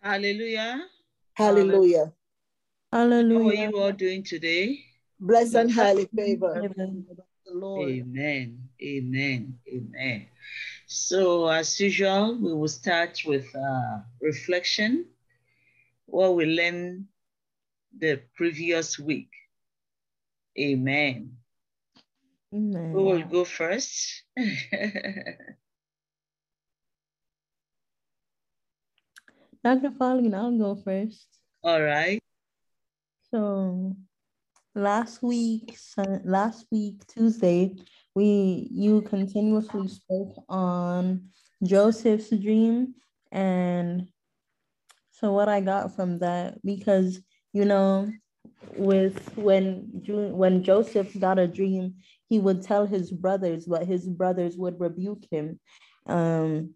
Hallelujah. Hallelujah. Hallelujah. How are you all doing today? Blessed and highly favored. Amen. Amen. Amen. Amen. So, as usual, we will start with uh, reflection, what we learned the previous week. Amen. Amen. Who will go first? Dr. Pauline, I'll go first. All right. So last week, last week, Tuesday, we you continuously spoke on Joseph's dream and so what I got from that because you know with when when Joseph got a dream, he would tell his brothers, but his brothers would rebuke him. Um,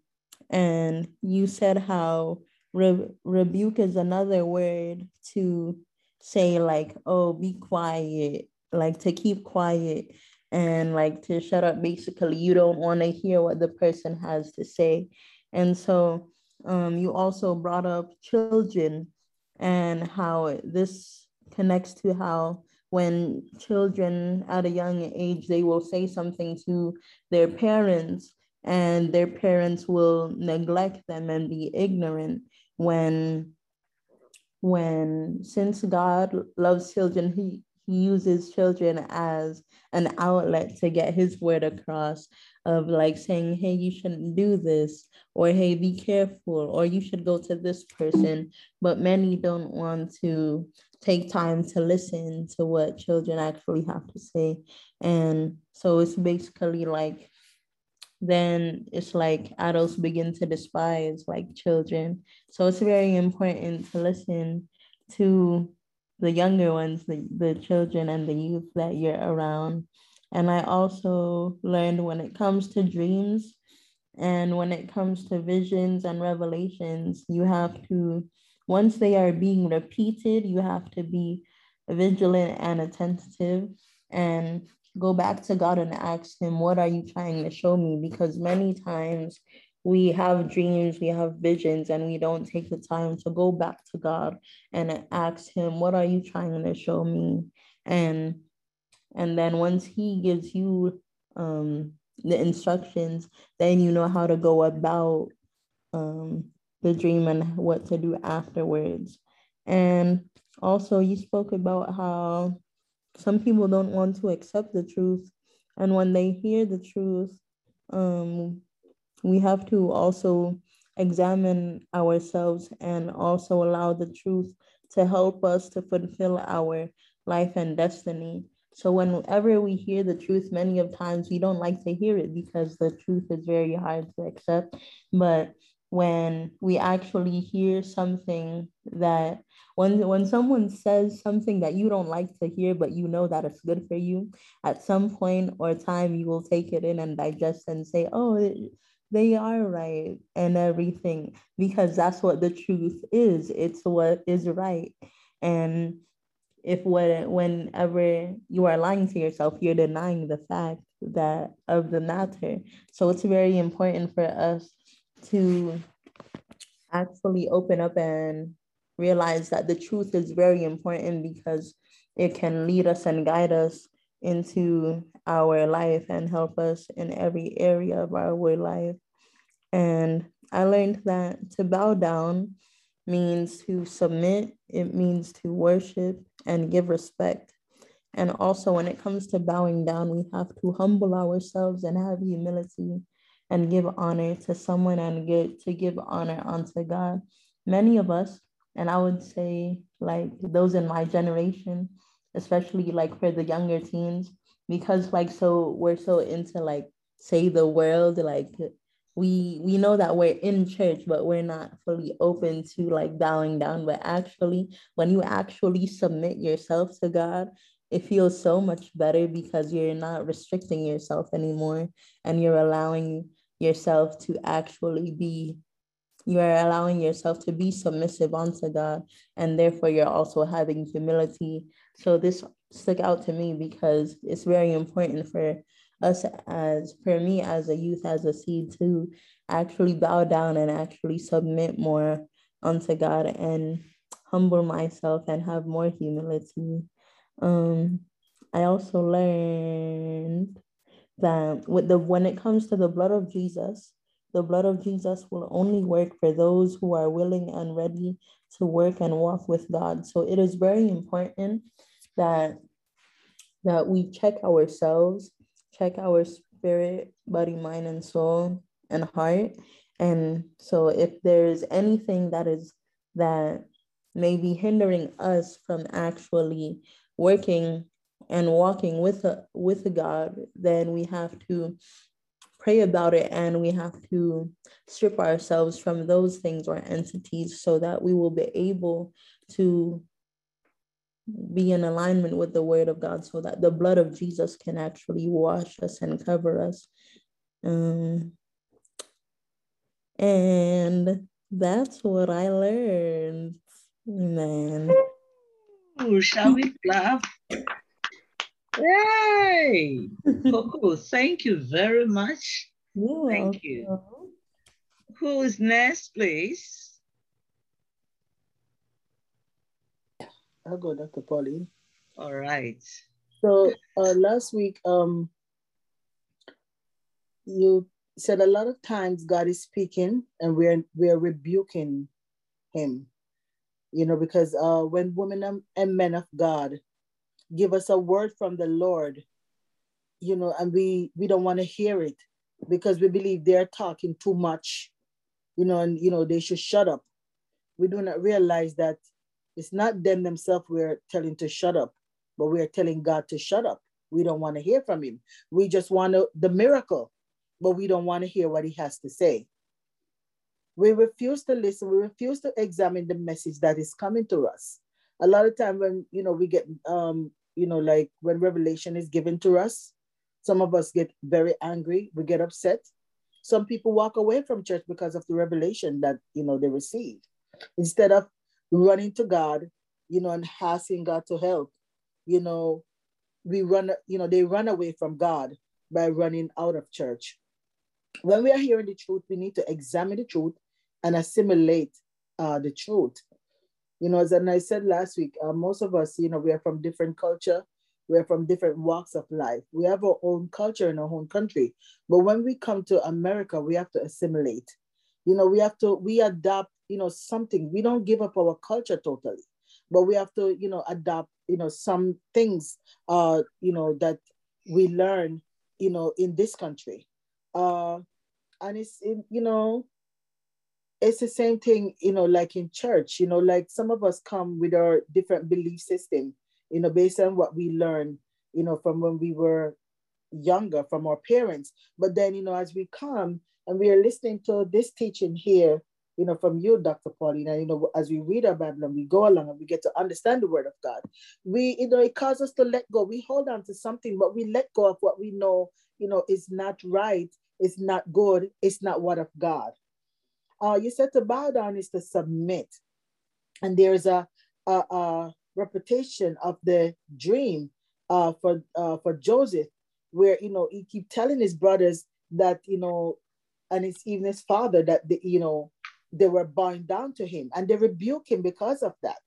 and you said how re- rebuke is another word to say like, oh, be quiet, like to keep quiet and like to shut up. Basically, you don't want to hear what the person has to say. And so um, you also brought up children and how this connects to how when children at a young age they will say something to their parents and their parents will neglect them and be ignorant when when since god loves children he uses children as an outlet to get his word across of like saying hey you shouldn't do this or hey be careful or you should go to this person. But many don't want to take time to listen to what children actually have to say. And so it's basically like then it's like adults begin to despise like children. So it's very important to listen to the younger ones the, the children and the youth that you're around and i also learned when it comes to dreams and when it comes to visions and revelations you have to once they are being repeated you have to be vigilant and attentive and go back to God and ask Him, What are you trying to show me? Because many times we have dreams, we have visions, and we don't take the time to go back to God and ask Him, What are you trying to show me? And and then once He gives you um, the instructions, then you know how to go about um, the dream and what to do afterwards. And also, you spoke about how some people don't want to accept the truth and when they hear the truth um, we have to also examine ourselves and also allow the truth to help us to fulfill our life and destiny. So whenever we hear the truth many of times we don't like to hear it because the truth is very hard to accept. But when we actually hear something that when when someone says something that you don't like to hear but you know that it's good for you at some point or time you will take it in and digest and say oh they are right and everything because that's what the truth is. It's what is right. And if when, whenever you are lying to yourself you're denying the fact that of the matter. So it's very important for us to actually open up and realize that the truth is very important because it can lead us and guide us into our life and help us in every area of our life. And I learned that to bow down means to submit, it means to worship and give respect. And also, when it comes to bowing down, we have to humble ourselves and have humility and give honor to someone and get to give honor unto God. Many of us, and I would say like those in my generation, especially like for the younger teens, because like so we're so into like say the world, like we we know that we're in church, but we're not fully open to like bowing down. But actually, when you actually submit yourself to God, it feels so much better because you're not restricting yourself anymore and you're allowing yourself to actually be you are allowing yourself to be submissive unto God, and therefore you're also having humility so this stuck out to me because it's very important for us as for me as a youth as a seed to actually bow down and actually submit more unto God and humble myself and have more humility. Um, I also learned that with the when it comes to the blood of Jesus, the blood of Jesus will only work for those who are willing and ready to work and walk with God. So it is very important that that we check ourselves, check our spirit, body, mind, and soul and heart. And so if there's anything that is that may be hindering us from actually working and walking with a, with a God, then we have to pray about it and we have to strip ourselves from those things or entities so that we will be able to be in alignment with the word of God so that the blood of Jesus can actually wash us and cover us. Um, and that's what I learned. Amen. Ooh, shall we clap? Yay! Coco, thank you very much. You're Thank you. Who is next, please? I'll go, Dr. Pauline. All right. So uh, last week, um, you said a lot of times God is speaking and we're we're rebuking him. You know, because uh, when women and- men of God give us a word from the Lord, you know, and we we don't want to hear it because we believe they're talking too much, you know, and you know they should shut up. We do not realize that it's not them themselves we're telling to shut up, but we're telling God to shut up. We don't want to hear from him. We just want to, the miracle, but we don't want to hear what he has to say. We refuse to listen. We refuse to examine the message that is coming to us. A lot of time when, you know, we get, um, you know, like when revelation is given to us, some of us get very angry. We get upset. Some people walk away from church because of the revelation that, you know, they received. Instead of running to God, you know, and asking God to help, you know, we run, you know, they run away from God by running out of church. When we are hearing the truth, we need to examine the truth and assimilate uh, the truth. You know, as I said last week, uh, most of us, you know, we are from different culture. We are from different walks of life. We have our own culture in our own country. But when we come to America, we have to assimilate. You know, we have to, we adopt, you know, something. We don't give up our culture totally, but we have to, you know, adopt, you know, some things, uh, you know, that we learn, you know, in this country. Uh, and it's, in, you know, it's the same thing, you know, like in church, you know, like some of us come with our different belief system, you know, based on what we learned, you know, from when we were younger, from our parents. But then, you know, as we come and we are listening to this teaching here, you know, from you, Dr. Paulina, you know, as we read our Bible and we go along and we get to understand the word of God, we, you know, it causes us to let go. We hold on to something, but we let go of what we know, you know, is not right, it's not good, it's not what of God. Uh, you said to bow down is to submit. And there's a, a, a repetition of the dream uh, for, uh, for Joseph, where, you know, he keep telling his brothers that, you know, and his, even his father that, the, you know, they were bowing down to him and they rebuke him because of that.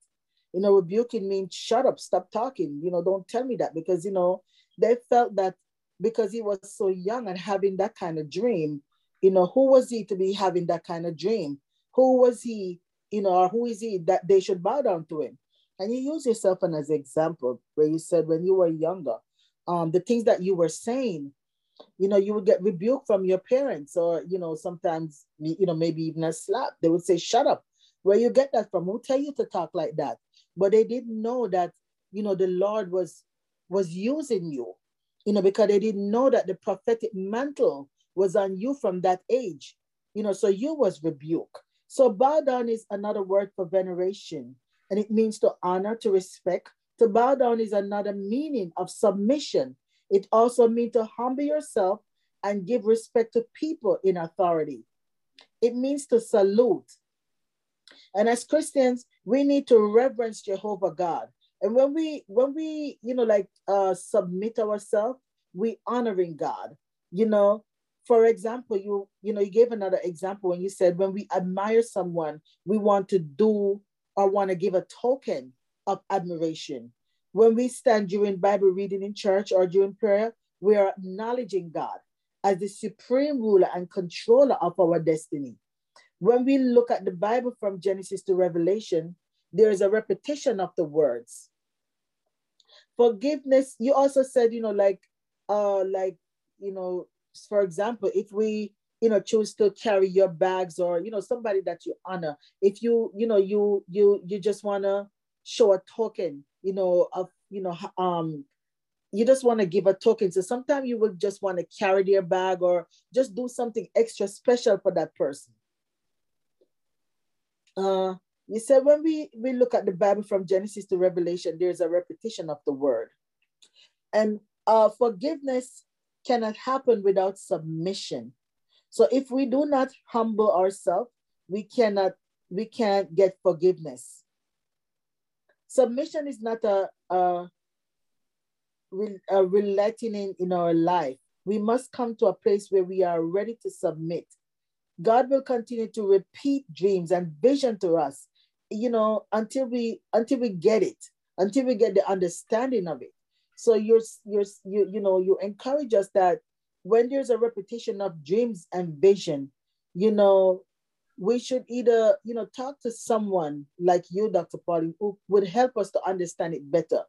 You know, rebuking means shut up, stop talking, you know, don't tell me that because, you know, they felt that because he was so young and having that kind of dream, you know, who was he to be having that kind of dream? Who was he, you know, or who is he that they should bow down to him? And you use yourself as an example where you said when you were younger, um, the things that you were saying, you know, you would get rebuked from your parents, or you know, sometimes you know, maybe even a slap. They would say, "Shut up." Where you get that from? Who tell you to talk like that? But they didn't know that, you know, the Lord was was using you, you know, because they didn't know that the prophetic mantle was on you from that age, you know. So you was rebuked. So bow down is another word for veneration, and it means to honor, to respect. To bow down is another meaning of submission. It also means to humble yourself and give respect to people in authority. It means to salute. And as Christians, we need to reverence Jehovah God. And when we when we you know like uh submit ourselves, we honoring God. You know, for example, you you know you gave another example when you said when we admire someone, we want to do or want to give a token of admiration. When we stand during Bible reading in church or during prayer, we are acknowledging God as the supreme ruler and controller of our destiny. When we look at the Bible from Genesis to Revelation, there is a repetition of the words. Forgiveness, you also said, you know, like, uh, like, you know, for example, if we, you know, choose to carry your bags or, you know, somebody that you honor, if you, you know, you, you, you just want to show a token, you know, of, you know, um, you just want to give a token. So sometimes you will just want to carry their bag or just do something extra special for that person. Uh, you said when we, we look at the Bible from Genesis to Revelation, there's a repetition of the word. And uh, forgiveness cannot happen without submission. So if we do not humble ourselves, we cannot we can't get forgiveness. Submission is not a, a, a relating in, in our life. We must come to a place where we are ready to submit. God will continue to repeat dreams and vision to us, you know, until we until we get it, until we get the understanding of it. So you're you're you, you know you encourage us that when there's a repetition of dreams and vision, you know, we should either you know talk to someone like you, Dr. Pauline, who would help us to understand it better,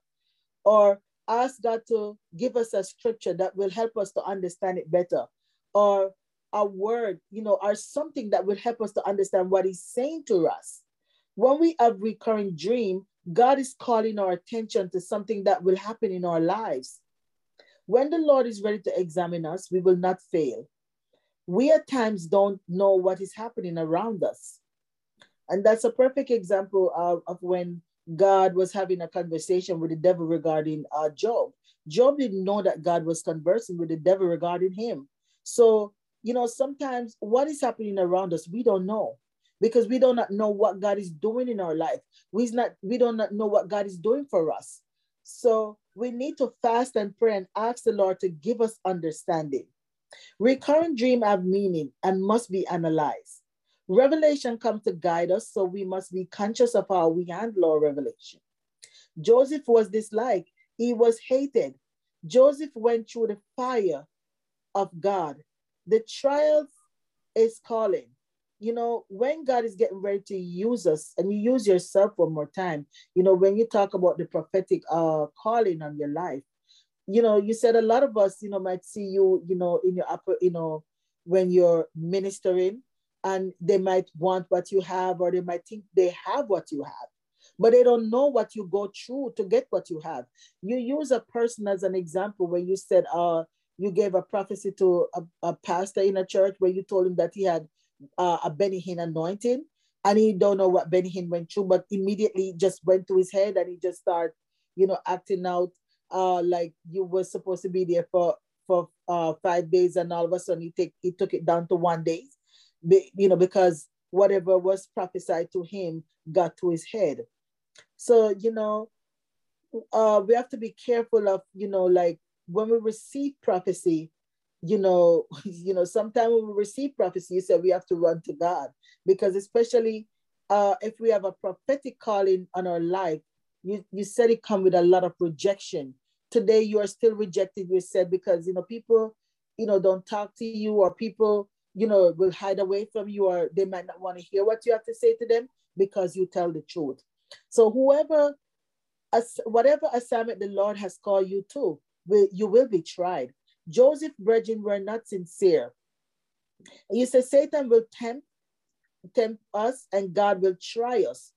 or ask God to give us a scripture that will help us to understand it better, or a word, you know, or something that will help us to understand what He's saying to us. When we have recurring dream, God is calling our attention to something that will happen in our lives. When the Lord is ready to examine us, we will not fail. We at times don't know what is happening around us. And that's a perfect example of, of when God was having a conversation with the devil regarding uh, Job. Job didn't know that God was conversing with the devil regarding him. So, you know, sometimes what is happening around us, we don't know because we do not know what God is doing in our life. We not we do not know what God is doing for us. So we need to fast and pray and ask the Lord to give us understanding. Recurrent dream have meaning and must be analyzed. Revelation comes to guide us, so we must be conscious of how we handle our revelation. Joseph was disliked, he was hated. Joseph went through the fire of God. The trials is calling you know, when God is getting ready to use us, and you use yourself one more time, you know, when you talk about the prophetic uh, calling on your life, you know, you said a lot of us, you know, might see you, you know, in your upper, you know, when you're ministering, and they might want what you have, or they might think they have what you have, but they don't know what you go through to get what you have. You use a person as an example where you said, uh, you gave a prophecy to a, a pastor in a church where you told him that he had uh, a Benny Hinn anointing, and he don't know what Benny Hinn went through, but immediately just went to his head and he just started, you know, acting out uh, like you were supposed to be there for for uh, five days, and all of a sudden he take he took it down to one day, you know, because whatever was prophesied to him got to his head. So you know, uh, we have to be careful of you know like when we receive prophecy, you know, you know, sometimes when we receive prophecy, you say we have to run to God because especially uh, if we have a prophetic calling on our life, you, you said it come with a lot of rejection. Today you are still rejected, you said, because, you know, people, you know, don't talk to you or people, you know, will hide away from you or they might not want to hear what you have to say to them because you tell the truth. So whoever, as, whatever assignment the Lord has called you to, will, you will be tried. Joseph brethren were not sincere. You say Satan will tempt, tempt us and God will try us.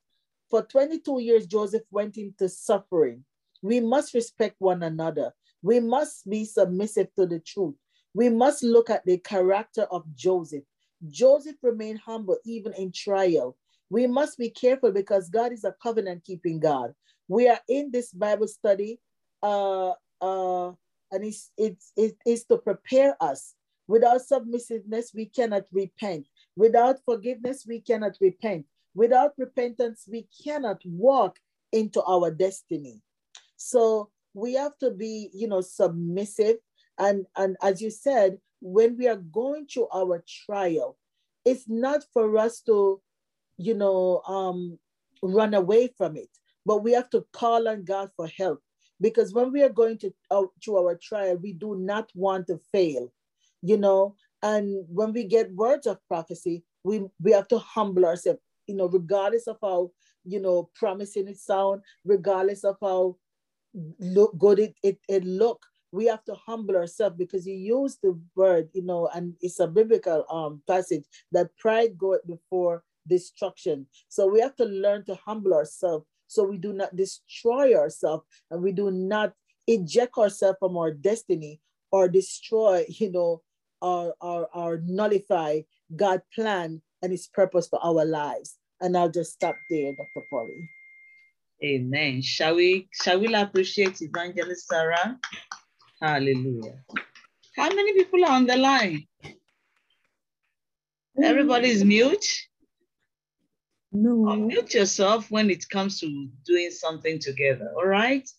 For 22 years, Joseph went into suffering. We must respect one another. We must be submissive to the truth. We must look at the character of Joseph. Joseph remained humble even in trial. We must be careful because God is a covenant keeping God. We are in this Bible study uh, uh, and it's, it's, it's to prepare us. Without submissiveness, we cannot repent. Without forgiveness, we cannot repent. Without repentance, we cannot walk into our destiny. So we have to be, you know, submissive. And, and as you said, when we are going through our trial, it's not for us to, you know, um, run away from it, but we have to call on God for help. Because when we are going to uh, through our trial, we do not want to fail, you know. And when we get words of prophecy, we we have to humble ourselves, you know, regardless of how you know promising it sound, regardless of how look good it it, it look we have to humble ourselves because you use the word, you know, and it's a biblical um, passage that pride goeth before destruction. So we have to learn to humble ourselves so we do not destroy ourselves and we do not eject ourselves from our destiny or destroy, you know, or, or, or nullify God's plan and his purpose for our lives. And I'll just stop there, Dr. Polly. Amen. Shall we shall we appreciate Evangelist Sarah? Hallelujah. How many people are on the line? Everybody's mute. No. Oh, unmute yourself when it comes to doing something together, all right?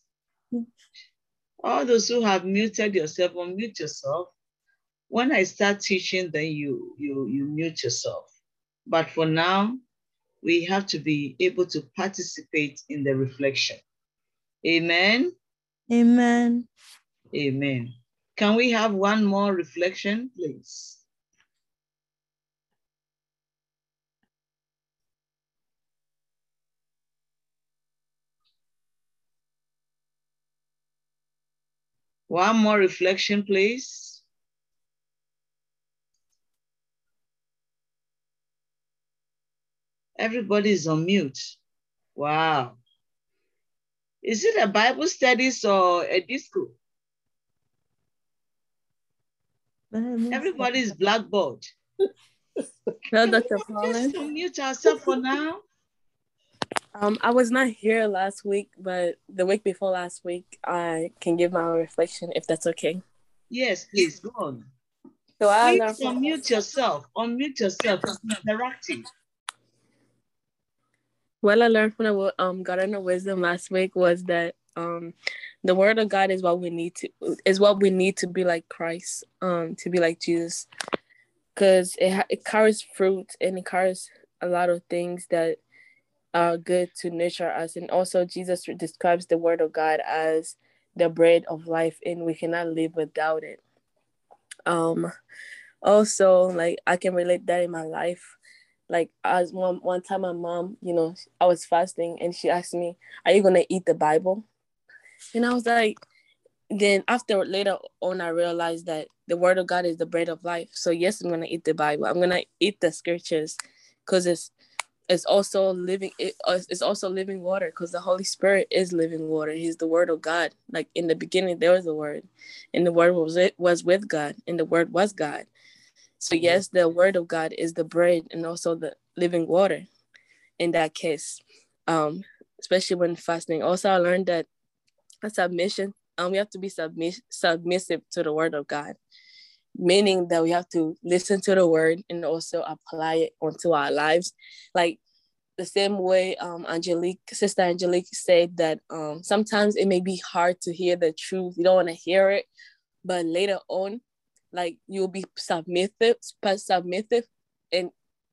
All those who have muted yourself, unmute yourself. When I start teaching, then you, you, you mute yourself. But for now, we have to be able to participate in the reflection. Amen. Amen. Amen. Can we have one more reflection, please? One more reflection, please. Everybody's on mute. Wow. Is it a Bible studies or a disco? Everybody's blackboard. No, Dr. Just unmute ourselves for now. Um, I was not here last week, but the week before last week, I can give my reflection if that's okay. Yes, please go on. So I Please from unmute yourself. Unmute yourself. It's interactive. What I learned from the um Garden of Wisdom last week was that um the Word of God is what we need to is what we need to be like Christ, um to be like Jesus, because it it carries fruit and it carries a lot of things that are good to nurture us, and also Jesus describes the Word of God as the bread of life, and we cannot live without it. Um, also like I can relate that in my life like as one one time my mom you know i was fasting and she asked me are you gonna eat the bible? And i was like then after later on i realized that the word of god is the bread of life. So yes i'm gonna eat the bible. I'm gonna eat the scriptures because it's it's also living it, uh, it's also living water because the holy spirit is living water. He's the word of god. Like in the beginning there was a word and the word was it was with god and the word was god so yes, the word of God is the bread and also the living water in that case. Um, especially when fasting. Also, I learned that a submission, um, we have to be submiss- submissive to the word of God, meaning that we have to listen to the word and also apply it onto our lives. Like the same way um Angelique, Sister Angelique said that um sometimes it may be hard to hear the truth. You don't want to hear it, but later on like you'll be submissive submissive and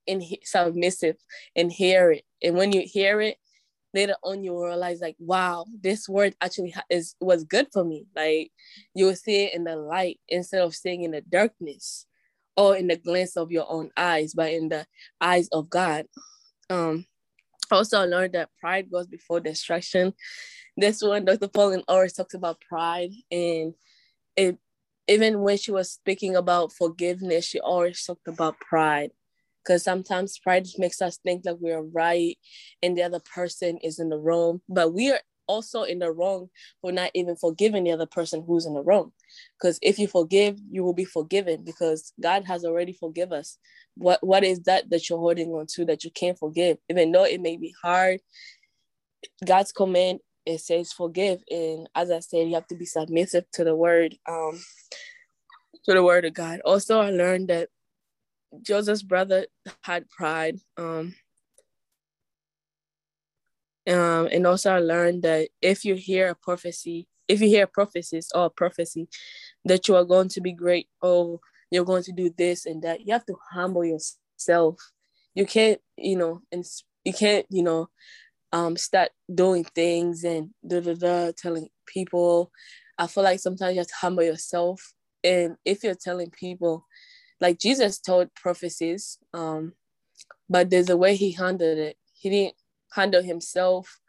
and submissive and hear it. And when you hear it later on you will realize like wow this word actually is was good for me. Like you will see it in the light instead of seeing in the darkness or in the glance of your own eyes but in the eyes of god. Um also I learned that pride goes before destruction. This one dr Pauline always talks about pride and it even when she was speaking about forgiveness, she always talked about pride. Because sometimes pride makes us think that we're right and the other person is in the wrong. But we are also in the wrong for not even forgiving the other person who's in the wrong. Because if you forgive, you will be forgiven because God has already forgive us. What what is that that you're holding on to that you can't forgive? Even though it may be hard, God's command it says forgive and as i said you have to be submissive to the word um to the word of god also i learned that joseph's brother had pride um Um, and also I learned that if you hear a prophecy, if you hear prophecies or prophecy that you are going to be great or you're going to do this and that, you have to humble yourself. You can't, you know, and you can't, you know, um, start doing things and da da da, telling people. I feel like sometimes you have to humble yourself. And if you're telling people, like Jesus told prophecies, um, but there's a way he handled it. He didn't handle himself.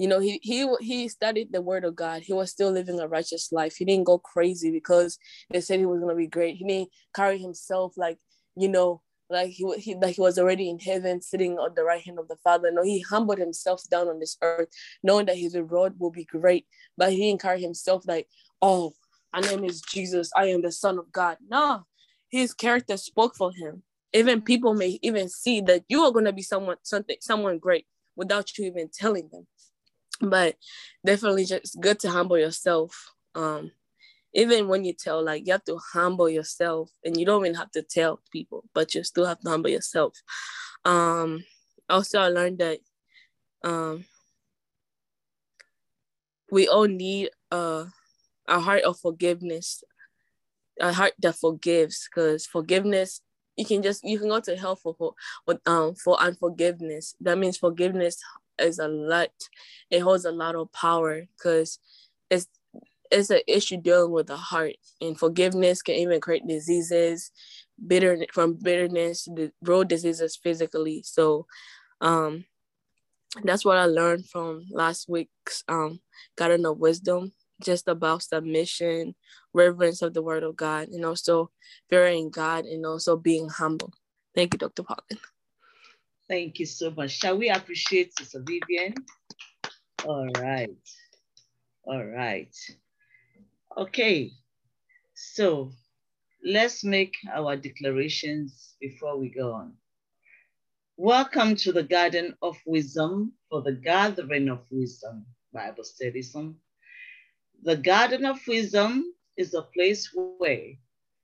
You know, he he he studied the word of God. He was still living a righteous life. He didn't go crazy because they said he was gonna be great. He didn't carry himself like, you know, like he, he like he was already in heaven sitting on the right hand of the father. No he humbled himself down on this earth knowing that his reward will be great. But he didn't carry himself like oh my name is jesus. I am the son of god. No his character spoke for him. Even people may even see that you are going to be someone something someone great without you even telling them. But definitely just good to humble yourself um even when you tell like you have to humble yourself and you don't even have to tell people but you still have to humble yourself. Um also i learned that um we all need uh, a heart of forgiveness a heart that forgives because forgiveness you can just you can go to hell for for um for unforgiveness. That means forgiveness is a lot it holds a lot of power because it's it's an issue dealing with the heart and forgiveness can even create diseases bitter from bitterness the road diseases physically so um that's what i learned from last week's um garden of wisdom just about submission, reverence of the word of God, and also fearing God and also being humble. Thank you, Dr. Pauline. Thank you so much. Shall we appreciate Sister Vivian? All right. All right. Okay. So let's make our declarations before we go on. Welcome to the Garden of Wisdom for the Gathering of Wisdom Bible Study. The Garden of Wisdom is a place where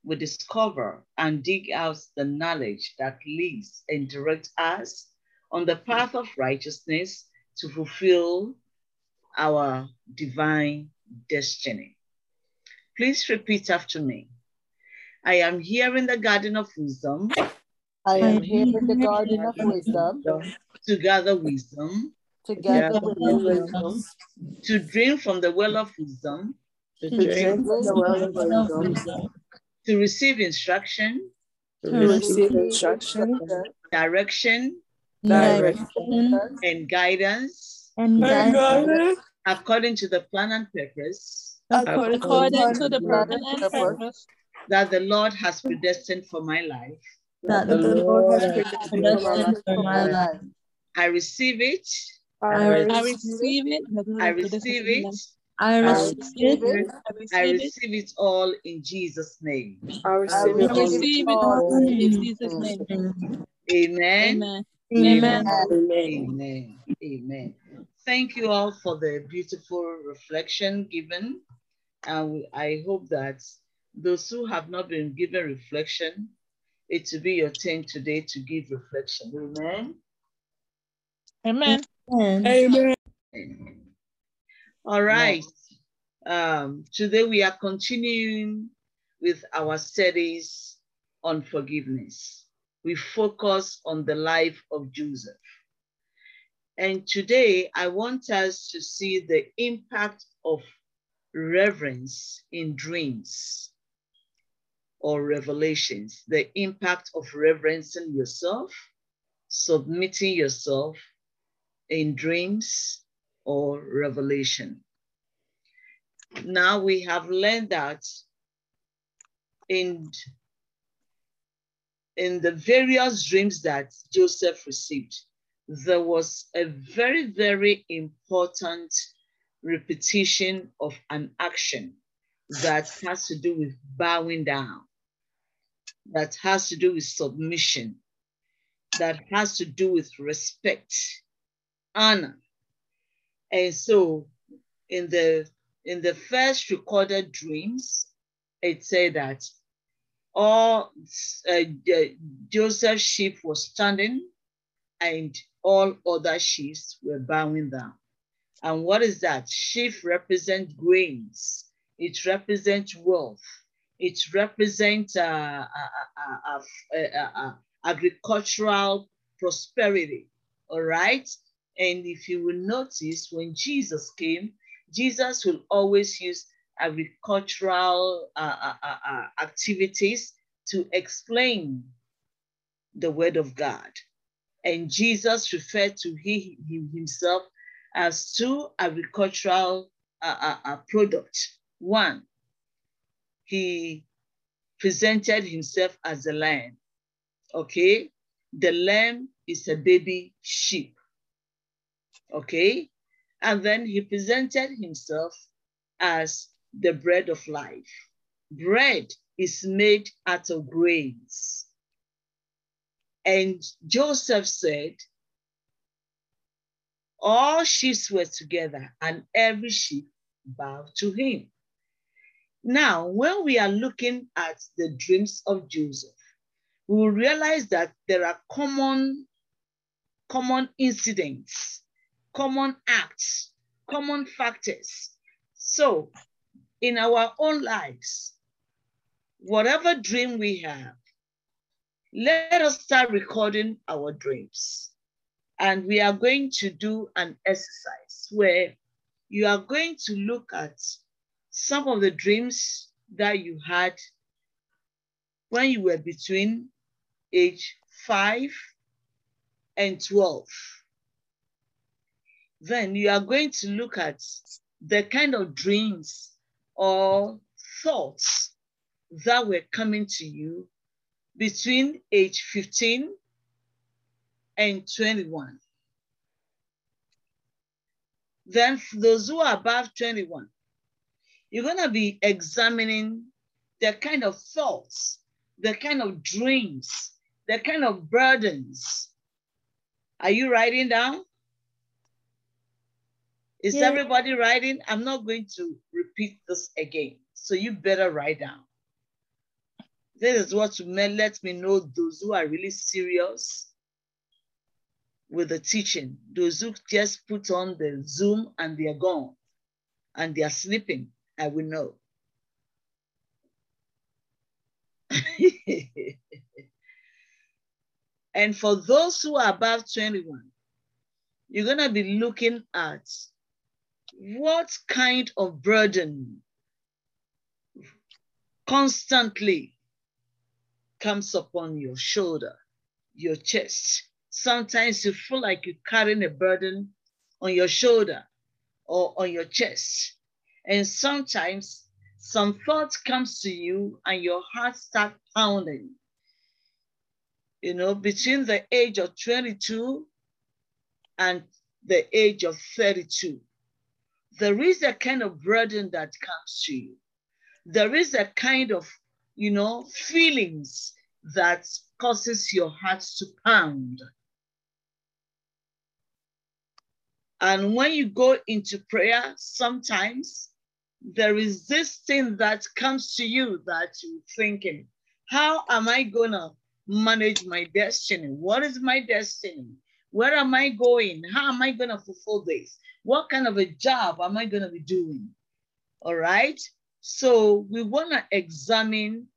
we discover and dig out the knowledge that leads and directs us on the path of righteousness to fulfill our divine destiny. Please repeat after me. I am here in the Garden of Wisdom. I am here in the Garden of Wisdom. To gather wisdom. Together with wisdom, to drink from the well of wisdom, to drink from the well of wisdom, to receive instruction, to receive instruction, direction, direction, and guidance, and guidance. According to the plan and purpose according to the plan and purpose that the Lord has predestined for my life. that the Lord has predestined for my life. I receive it. I I receive it. I receive it. I receive it. I receive it all in Jesus' name. I receive I it. receive it all in Jesus' name. Amen. Amen. Amen. Amen. Amen. Thank you all for the beautiful reflection given. And I hope that those who have not been given reflection, it will be your turn today to give reflection. Amen. Amen. Amen. Amen. All right. Um, today we are continuing with our studies on forgiveness. We focus on the life of Joseph. And today I want us to see the impact of reverence in dreams or revelations, the impact of reverencing yourself, submitting yourself in dreams or revelation. Now we have learned that in, in the various dreams that Joseph received, there was a very, very important repetition of an action that has to do with bowing down, that has to do with submission, that has to do with respect, honor. And so in the in the first recorded dreams, it said that all uh, Joseph's sheep was standing and all other sheaves were bowing down. And what is that? Sheaf represent grains. It represents wealth. It represents uh uh uh, uh, uh, uh, agricultural prosperity. All right. And if you will notice, when Jesus came, Jesus will always use agricultural activities to explain the word of God. And Jesus referred to he, himself as two agricultural uh, uh, uh, products. One, he presented himself as a lamb. Okay, the lamb is a baby sheep. Okay, and then he presented himself as the bread of life. Bread is made out of grains. And Joseph said, all sheep were together and every sheep bowed to him. Now, when we are looking at the dreams of Joseph, we will realize that there are common, common incidents, common acts, common factors. So in our own lives, whatever dream we have, let us start recording our dreams. And we are going to do an exercise where you are going to look at some of the dreams that you had when you were between age five and 12. Then you are going to look at the kind of dreams or thoughts that were coming to you between age 15 and 21. Then those who are above 21, you're gonna be examining the kind of thoughts, the kind of dreams, the kind of burdens. Are you writing down? Is yeah. everybody writing? I'm not going to repeat this again. So you better write down. This is what let me know those who are really serious with the teaching. Those who just put on the Zoom and they're gone and they're sleeping, I will know. and for those who are above 21, you're going to be looking at what kind of burden constantly comes upon your shoulder, your chest. Sometimes you feel like you're carrying a burden on your shoulder or on your chest. And sometimes some thoughts comes to you and your heart starts pounding. You know, between the age of 22 and the age of 32, there is a kind of burden that comes to you. There is a kind of you know, feelings that causes your heart to pound. And when you go into prayer, sometimes there is this thing that comes to you that you're thinking, how am I gonna manage my destiny? What is my destiny? Where am I going? How am I gonna fulfill this? What kind of a job am I gonna be doing? All right. So we want to examine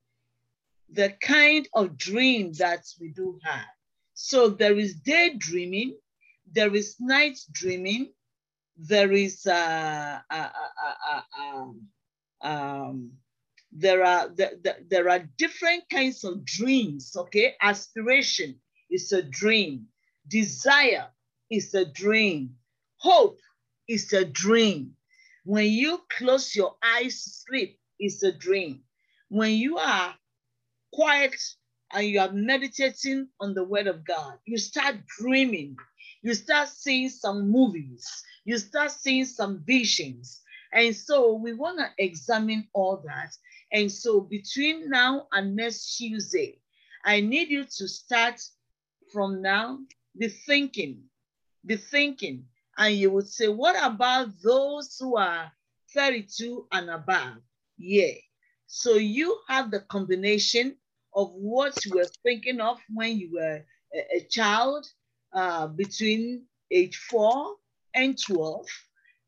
the kind of dream that we do have. So there is daydreaming, there is night dreaming, there is uh, uh, uh, um, um, there are there, there are different kinds of dreams. Okay, aspiration is a dream, desire is a dream, hope is a dream, when you close your eyes sleep, it's a dream. When you are quiet and you are meditating on the word of God, you start dreaming. You start seeing some movies. You start seeing some visions. And so we want to examine all that. And so between now and next Tuesday, I need you to start from now, be thinking, be thinking, and you would say, what about those who are 32 and above? Yeah. So you have the combination of what you were thinking of when you were a, a child uh, between age four and 12?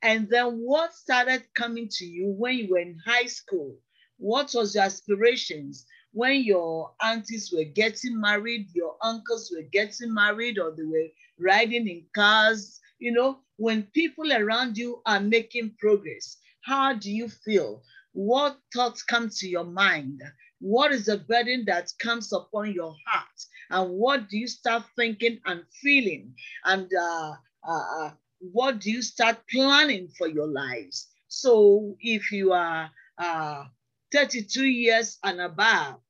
And then what started coming to you when you were in high school? What was your aspirations when your aunties were getting married, your uncles were getting married, or they were riding in cars? You know, when people around you are making progress, how do you feel? What thoughts come to your mind? What is the burden that comes upon your heart? And what do you start thinking and feeling? And uh, uh, uh what do you start planning for your lives? So if you are uh, 32 years and above,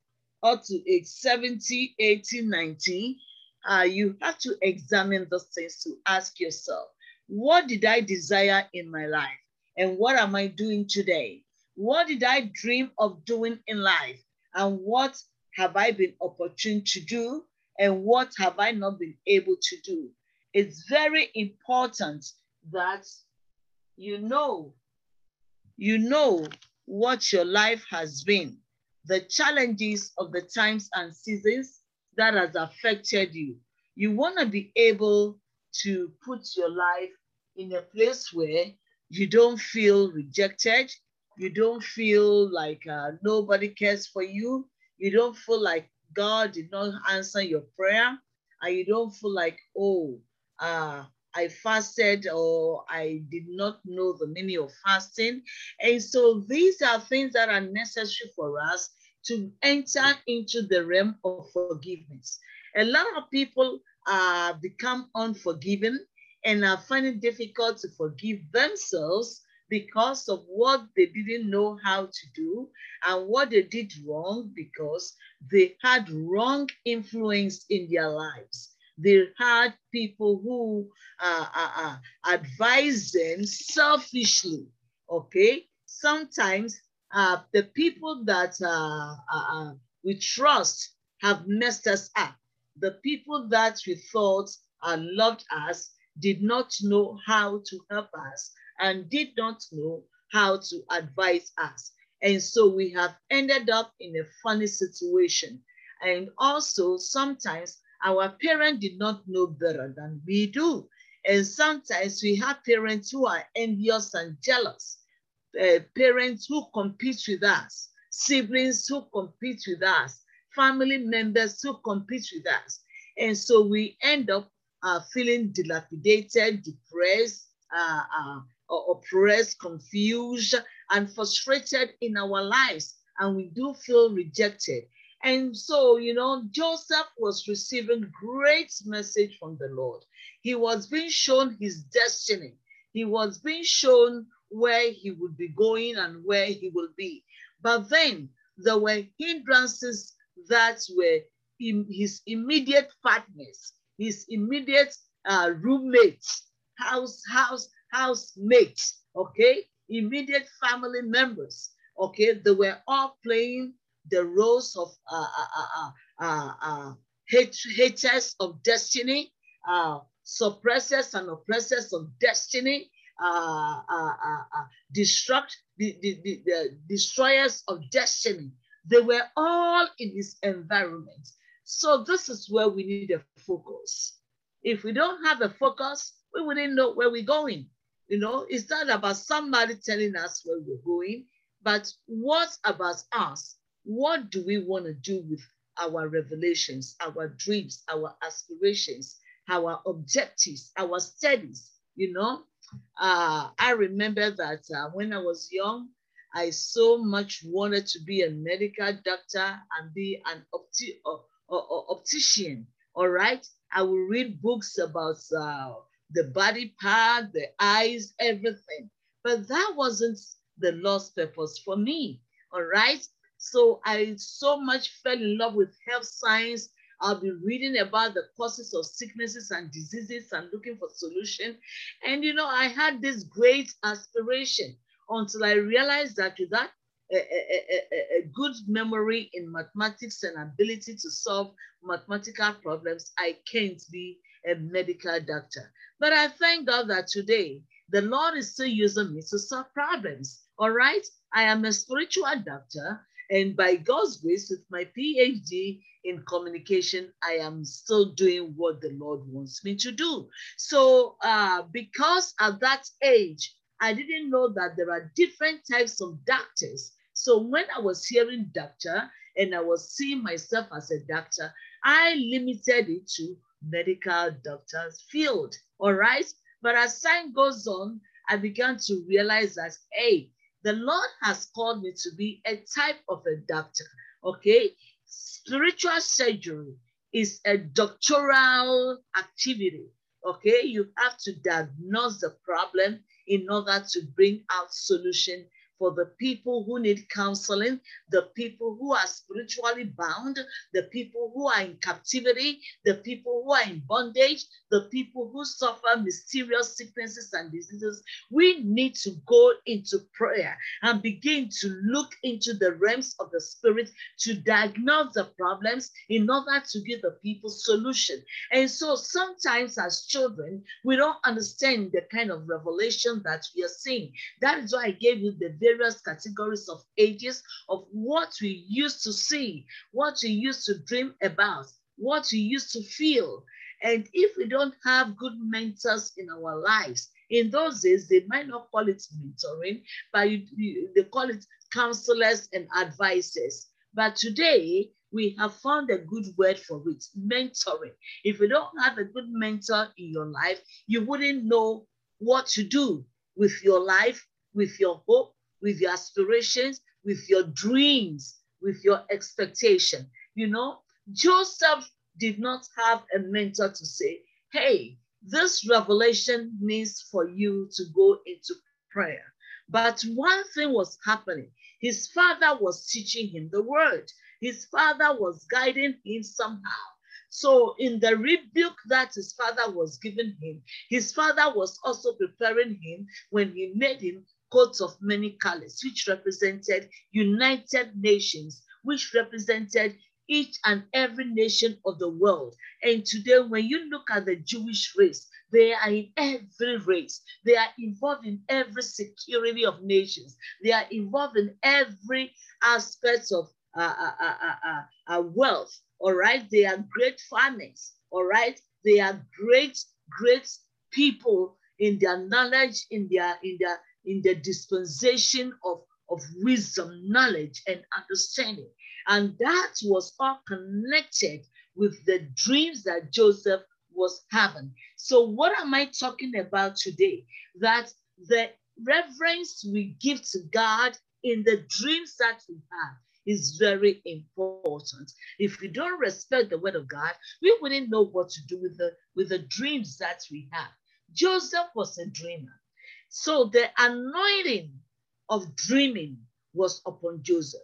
up to age 70, 80, 90, uh, you have to examine those things to ask yourself, what did I desire in my life? And what am I doing today? What did I dream of doing in life? And what have I been opportune to do? And what have I not been able to do? it's very important that you know, you know what your life has been, the challenges of the times and seasons that has affected you. You want to be able to put your life in a place where you don't feel rejected, you don't feel like uh, nobody cares for you, you don't feel like God did not answer your prayer, and you don't feel like, oh, uh, I fasted or I did not know the meaning of fasting. And so these are things that are necessary for us to enter into the realm of forgiveness. A lot of people uh, become unforgiven and are finding difficult to forgive themselves because of what they didn't know how to do and what they did wrong because they had wrong influence in their lives they had people who uh, uh, uh, advise them selfishly, okay? Sometimes uh, the people that uh, uh, we trust have messed us up. The people that we thought loved us did not know how to help us and did not know how to advise us. And so we have ended up in a funny situation. And also sometimes our parents did not know better than we do. And sometimes we have parents who are envious and jealous, uh, parents who compete with us, siblings who compete with us, family members who compete with us. And so we end up uh, feeling dilapidated, depressed, uh, uh oppressed, confused, and frustrated in our lives. And we do feel rejected. And so, you know, Joseph was receiving great message from the Lord. He was being shown his destiny. He was being shown where he would be going and where he will be. But then there were hindrances that were his immediate partners, his immediate uh, roommates, house, house, housemates, okay, immediate family members, okay, they were all playing the roles of uh, uh, uh, uh haters of destiny, suppressors and oppressors of destiny, destruct the, the, the, destroyers of destiny. They were all in his environment. So this is where we need a focus. If we don't have a focus, we wouldn't know where we're going. You know, it's not about somebody telling us where we're going, but what about us? What do we want to do with our revelations, our dreams, our aspirations, our objectives, our studies? You know, uh, I remember that uh, when I was young, I so much wanted to be a medical doctor and be an opti- uh, optician. All right. I will read books about uh, the body part, the eyes, everything. But that wasn't the Lord's purpose for me. All right. So I so much fell in love with health science. I'll be reading about the causes of sicknesses and diseases and looking for solution. And you know, I had this great aspiration until I realized that without a, a, a, a, good memory in mathematics and ability to solve mathematical problems, I can't be a medical doctor. But I thank God that today the Lord is still using me to solve problems. All right. I am a spiritual doctor And by God's grace, with my PhD in communication, I am still doing what the Lord wants me to do. So, uh, because at that age, I didn't know that there are different types of doctors. So, when I was hearing doctor and I was seeing myself as a doctor, I limited it to medical doctor's field. All right. But as time goes on, I began to realize that, hey, the Lord has called me to be a type of a doctor. Okay. Spiritual surgery is a doctoral activity. Okay. You have to diagnose the problem in order to bring out solution for the people who need counseling, the people who are spiritually bound, the people who are in captivity, the people who are in bondage, the people who suffer mysterious sicknesses and diseases. We need to go into prayer and begin to look into the realms of the spirit to diagnose the problems in order to give the people solution. And so sometimes as children, we don't understand the kind of revelation that we are seeing. That is why I gave you the various categories of ages of what we used to see, what we used to dream about, what we used to feel. And if we don't have good mentors in our lives, in those days, they might not call it mentoring, but you, you, they call it counselors and advisors. But today, we have found a good word for it mentoring. If you don't have a good mentor in your life, you wouldn't know what to do with your life, with your hope, with your aspirations, with your dreams, with your expectation. You know, Joseph did not have a mentor to say, hey, this revelation means for you to go into prayer. But one thing was happening. His father was teaching him the word. His father was guiding him somehow. So, in the rebuke that his father was giving him, his father was also preparing him when he made him coats of many colors, which represented United Nations, which represented each and every nation of the world. And today, when you look at the Jewish race, they are in every race. They are involved in every security of nations. They are involved in every aspect of uh, uh, uh, uh, uh wealth. All right. They are great farmers. All right. They are great, great people in their knowledge, in their in their in the dispensation of, of wisdom, knowledge, and understanding. And that was all connected with the dreams that Joseph was having. So, what am I talking about today? That the reverence we give to God in the dreams that we have is very important. If we don't respect the word of God, we wouldn't know what to do with the with the dreams that we have. Joseph was a dreamer. So the anointing of dreaming was upon Joseph.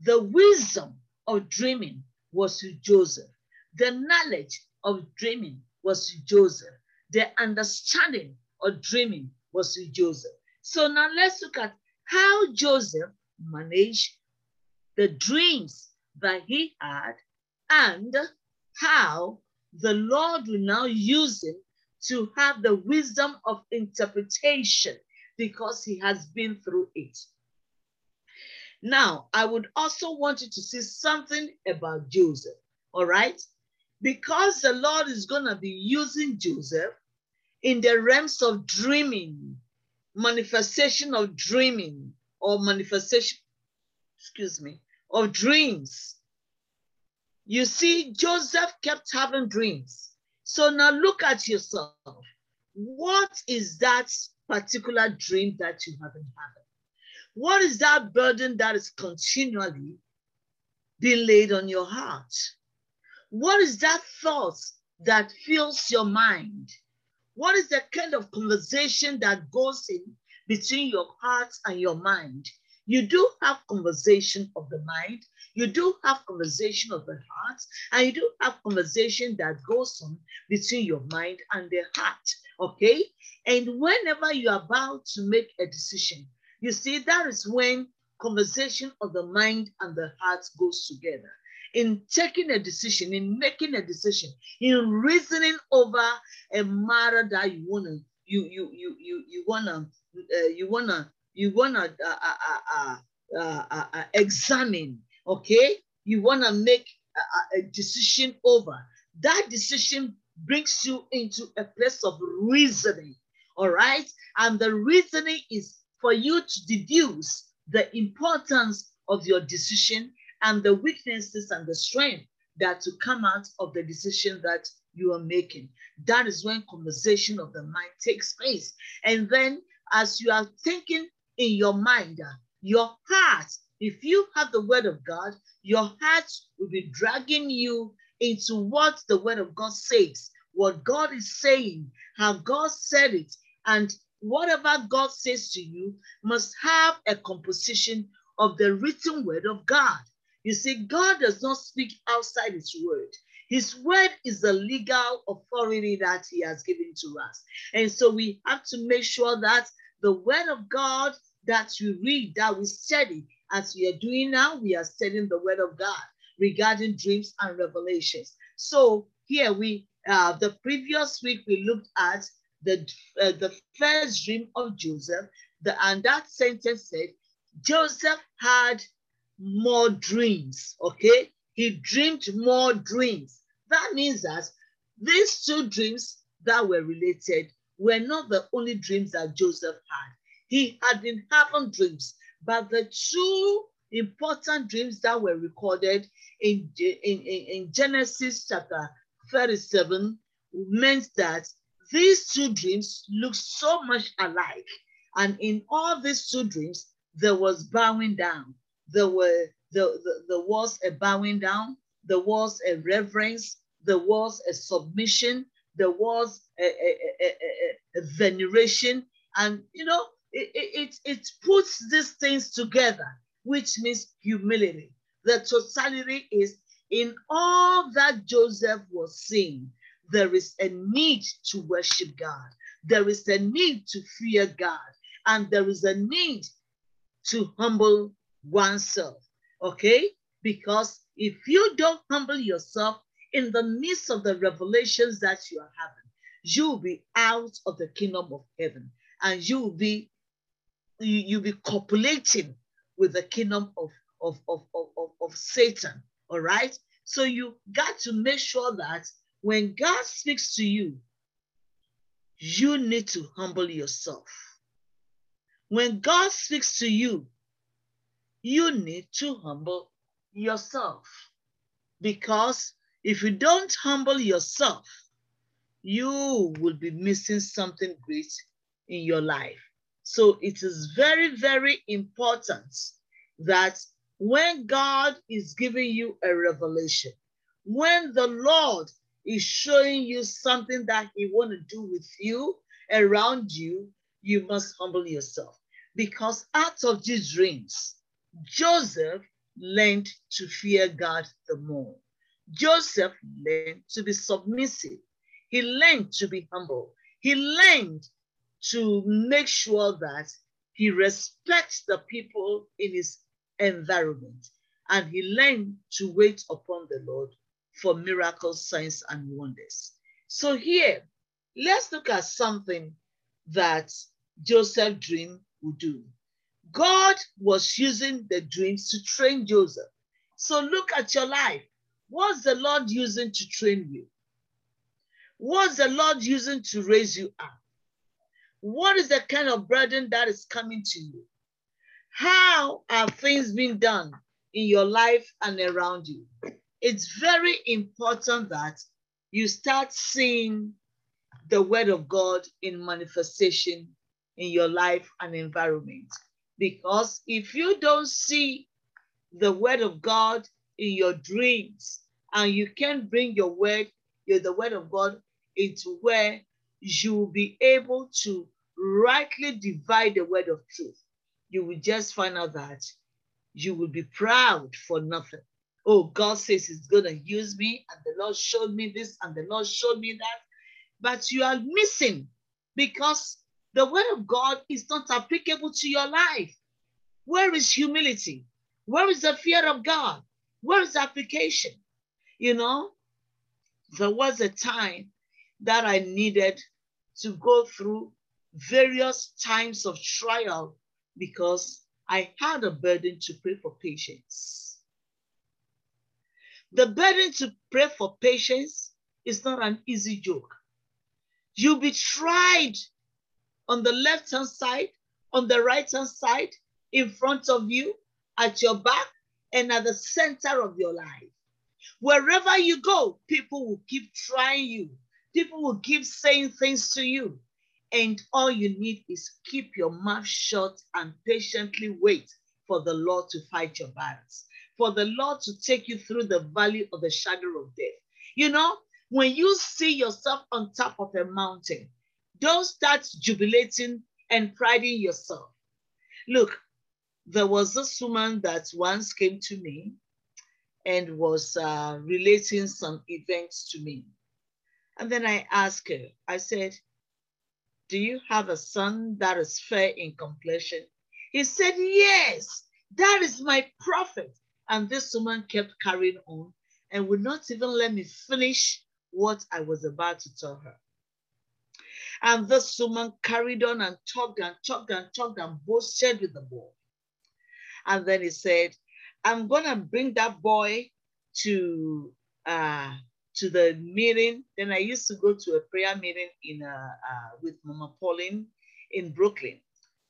The wisdom of dreaming was to Joseph. The knowledge of dreaming was to Joseph. The understanding of dreaming was to Joseph. So now let's look at how Joseph managed the dreams that he had and how the Lord will now use him to have the wisdom of interpretation because he has been through it. Now, I would also want you to see something about Joseph, all right? Because the Lord is going to be using Joseph in the realms of dreaming, manifestation of dreaming, or manifestation, excuse me, of dreams. You see, Joseph kept having dreams. So now look at yourself. What is that particular dream that you have been having? What is that burden that is continually being laid on your heart? What is that thought that fills your mind? What is the kind of conversation that goes in between your heart and your mind? You do have conversation of the mind, you do have conversation of the heart, and you do have conversation that goes on between your mind and the heart. Okay? And whenever you're about to make a decision, you see, that is when conversation of the mind and the heart goes together. In taking a decision, in making a decision, in reasoning over a matter that you wanna, you you you you you wanna, uh, you wanna you wanna uh, uh, uh, uh, uh, uh, uh, examine, okay? You want to make a, a decision over. That decision brings you into a place of reasoning, all right? And the reasoning is for you to deduce the importance of your decision and the weaknesses and the strength that to come out of the decision that you are making. That is when conversation of the mind takes place. And then as you are thinking in your mind, uh, your heart, if you have the word of God, your heart will be dragging you into what the word of God says, what God is saying, how God said it. And whatever God says to you must have a composition of the written word of God. You see, God does not speak outside his word. His word is the legal authority that he has given to us. And so we have to make sure that the word of God that you read, that we study, as we are doing now, we are studying the word of God regarding dreams and revelations. So here we, uh, the previous week we looked at the, uh, the first dream of Joseph, the, and that sentence said, Joseph had more dreams, okay? He dreamed more dreams. That means that these two dreams that were related were not the only dreams that Joseph had. He had been having dreams, but the two important dreams that were recorded in, in, in Genesis chapter 37 meant that these two dreams look so much alike. And in all these two dreams, there was bowing down. There were the, the, there was a bowing down, there was a reverence, there was a submission, there was a, a, a, a veneration, and you know, it, it, it puts these things together, which means humility. The totality is in all that Joseph was seeing, there is a need to worship God. There is a need to fear God. And there is a need to humble oneself. Okay? Because if you don't humble yourself in the midst of the revelations that you are having, you will be out of the kingdom of heaven and you will be you, you'll be copulating with the kingdom of, of, of, of, of Satan. All right. So you got to make sure that when God speaks to you, you need to humble yourself. When God speaks to you, you need to humble yourself. Because if you don't humble yourself, you will be missing something great in your life. So it is very, very important that when God is giving you a revelation, when the Lord is showing you something that he want to do with you, around you, you must humble yourself. Because out of these dreams, Joseph learned to fear God the more. Joseph learned to be submissive. He learned to be humble. He learned to make sure that he respects the people in his environment. And he learned to wait upon the Lord for miracles, signs, and wonders. So here, let's look at something that Joseph dream would do. God was using the dreams to train Joseph. So look at your life. What's the Lord using to train you? What's the Lord using to raise you up? What is the kind of burden that is coming to you? How are things being done in your life and around you? It's very important that you start seeing the word of God in manifestation in your life and environment. Because if you don't see the word of God in your dreams and you can bring your word, your, the word of God into where you will be able to rightly divide the word of truth, you will just find out that you will be proud for nothing. Oh, God says He's going to use me, and the Lord showed me this, and the Lord showed me that. But you are missing because the word of God is not applicable to your life. Where is humility? Where is the fear of God? Where is application? You know, there was a time that I needed to go through various times of trial because I had a burden to pray for patience. The burden to pray for patience is not an easy joke. You'll be tried on the left hand side, on the right hand side, in front of you, at your back, and at the center of your life. Wherever you go, people will keep trying you. People will keep saying things to you. And all you need is keep your mouth shut and patiently wait for the Lord to fight your battles, for the Lord to take you through the valley of the shadow of death. You know, when you see yourself on top of a mountain, don't start jubilating and priding yourself. Look, there was this woman that once came to me and was uh, relating some events to me. And then I asked her, I said, Do you have a son that is fair in complexion? He said, Yes, that is my prophet. And this woman kept carrying on and would not even let me finish what I was about to tell her. And this woman carried on and talked and talked and talked and boasted with the boy. And then he said, I'm gonna bring that boy to uh, to the meeting. Then I used to go to a prayer meeting in uh, uh, with Mama Pauline in Brooklyn.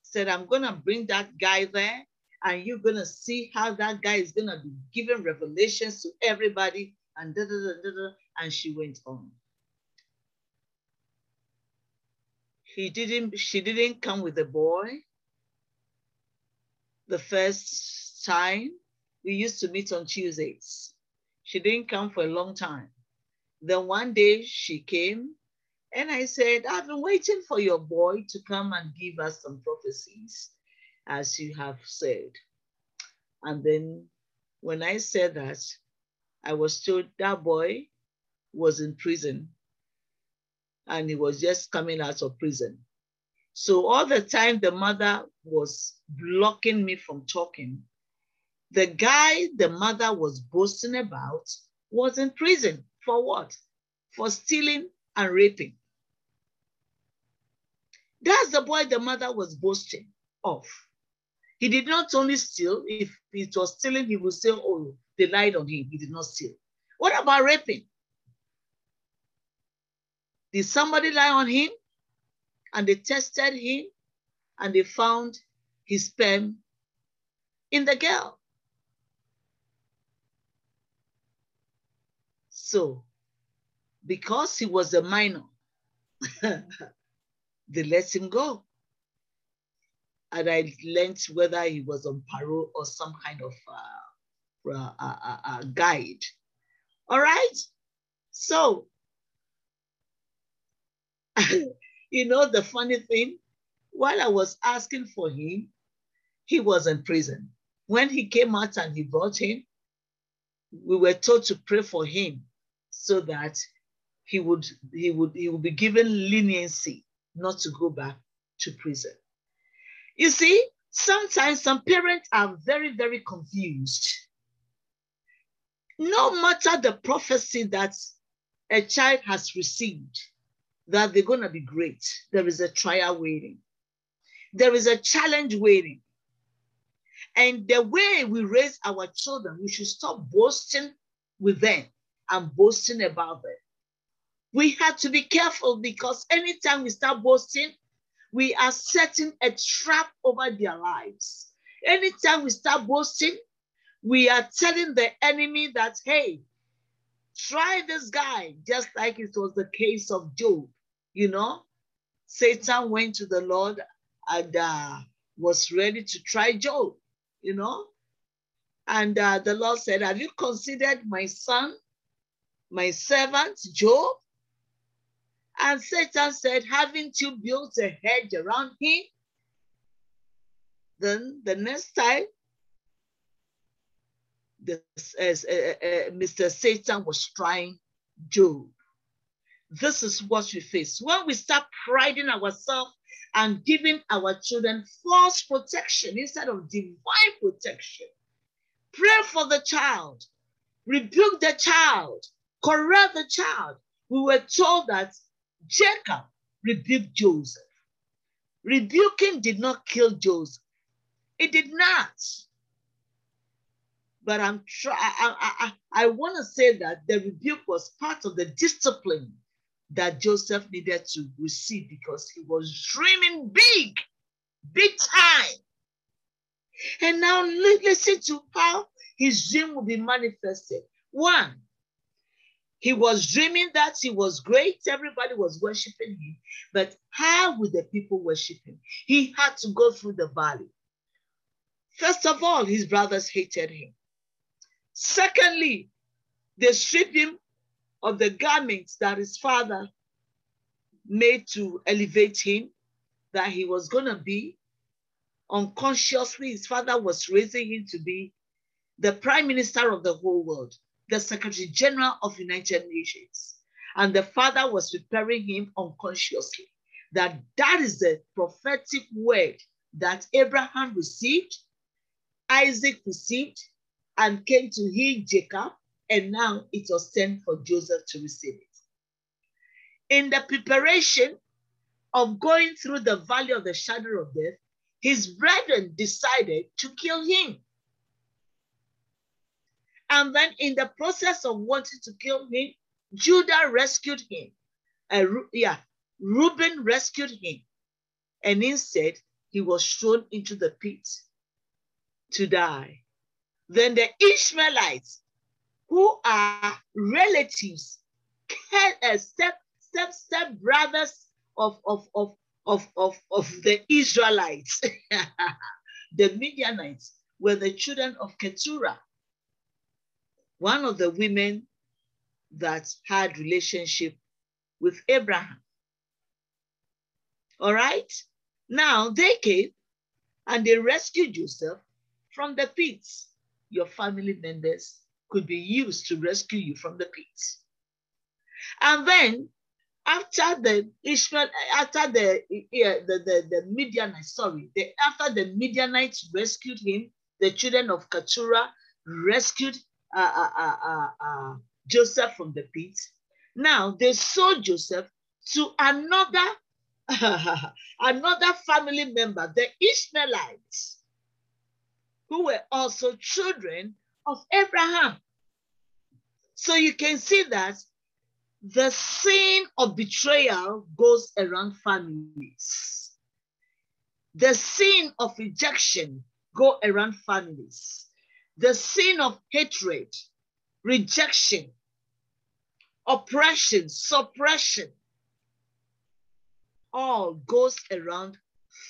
Said I'm gonna bring that guy there, and you're gonna see how that guy is gonna be giving revelations to everybody. And da, da, da, da. and she went on. He didn't. She didn't come with the boy. The first time we used to meet on Tuesdays. She didn't come for a long time. Then one day she came and I said, I've been waiting for your boy to come and give us some prophecies, as you have said. And then when I said that, I was told that boy was in prison and he was just coming out of prison. So all the time the mother was blocking me from talking, the guy the mother was boasting about was in prison for what? For stealing and raping. That's the boy the mother was boasting of. He did not only steal, if it was stealing, he would say, oh, they lied on him. He did not steal. What about raping? Did somebody lie on him? And they tested him and they found his sperm in the girl. So, because he was a minor, they let him go. And I learned whether he was on parole or some kind of uh, uh, uh, uh guide. All right? So, you know, the funny thing, while I was asking for him, he was in prison. When he came out and he brought him, we were told to pray for him so that he would he would he would be given leniency not to go back to prison. You see, sometimes some parents are very, very confused. No matter the prophecy that a child has received, that they're going to be great, there is a trial waiting. There is a challenge waiting. And the way we raise our children, we should stop boasting with them and boasting about them. We have to be careful because anytime we start boasting, we are setting a trap over their lives. Anytime we start boasting, we are telling the enemy that, hey, try this guy, just like it was the case of Job. You know, Satan went to the Lord and uh, was ready to try Job, you know. And uh, the Lord said, Have you considered my son, my servant Job? And Satan said, Haven't you built a hedge around him? Then the next time, this, as, uh, uh, Mr. Satan was trying Job. This is what we face. When we start priding ourselves and giving our children false protection instead of divine protection, pray for the child, rebuke the child, correct the child. We were told that Jacob rebuked Joseph. Rebuking did not kill Joseph. It did not. But I'm try I, I, I want to say that the rebuke was part of the discipline that Joseph needed to receive because he was dreaming big, big time. And now listen to how his dream will be manifested. One, he was dreaming that he was great, everybody was worshiping him, but how would the people worship him? He had to go through the valley. First of all, his brothers hated him. Secondly, they stripped him of the garments that his father made to elevate him, that he was going to be. Unconsciously, his father was raising him to be the prime minister of the whole world, the secretary general of United Nations. And the father was preparing him unconsciously that that is the prophetic word that Abraham received, Isaac received, and came to heal Jacob, and now it was sent for Joseph to receive it. In the preparation of going through the valley of the shadow of death, his brethren decided to kill him. And then in the process of wanting to kill him, Judah rescued him. Uh, yeah, Reuben rescued him. And instead, he was thrown into the pit to die. Then the Ishmaelites, who are relatives, uh, step, step, step brothers of, of, of, of, of, of the Israelites, the Midianites, were the children of Keturah one of the women that had relationship with Abraham. All right. Now they came and they rescued Joseph from the pits. Your family members could be used to rescue you from the pits. And then after the Ishmael, after the yeah, the, the, the Midianites, sorry, the, after the Midianites rescued him, the children of Keturah rescued uh, uh, uh, Joseph from the pit. Now they sold Joseph to another another family member, the Ishmaelites, who were also children of Abraham. So you can see that the sin of betrayal goes around families. The sin of rejection go around families the sin of hatred, rejection, oppression, suppression, all goes around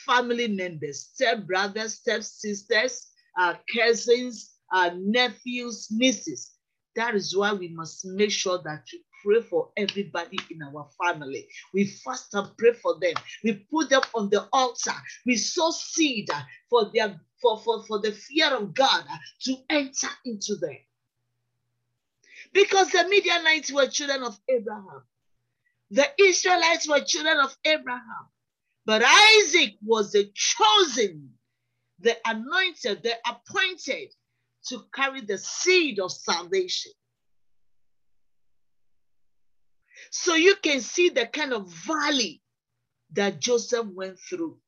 family members, step brothers, step sisters, uh, cousins, uh, nephews, nieces. That is why we must make sure that we pray for everybody in our family. We fast and pray for them. We put them on the altar. We sow seed for their for, for, for the fear of God to enter into them. Because the Midianites were children of Abraham. The Israelites were children of Abraham. But Isaac was the chosen, the anointed, the appointed to carry the seed of salvation. So you can see the kind of valley that Joseph went through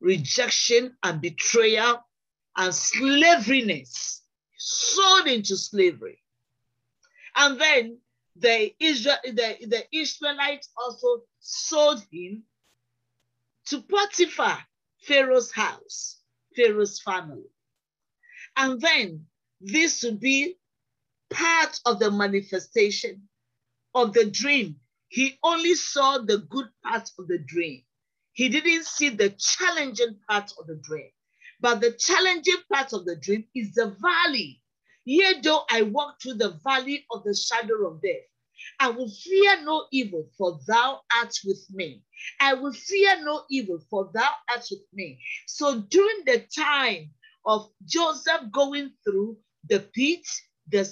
rejection and betrayal and slaveriness, sold into slavery. And then the, Israel, the, the Israelites also sold him to Potiphar, Pharaoh's house, Pharaoh's family. And then this would be part of the manifestation of the dream. He only saw the good part of the dream. He didn't see the challenging part of the dream. But the challenging part of the dream is the valley. Yet though I walk through the valley of the shadow of death, I will fear no evil, for thou art with me. I will fear no evil, for thou art with me. So during the time of Joseph going through the pit, the,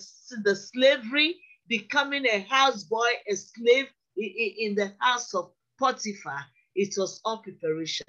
the slavery, becoming a houseboy, a slave in the house of Potiphar, it was all preparation.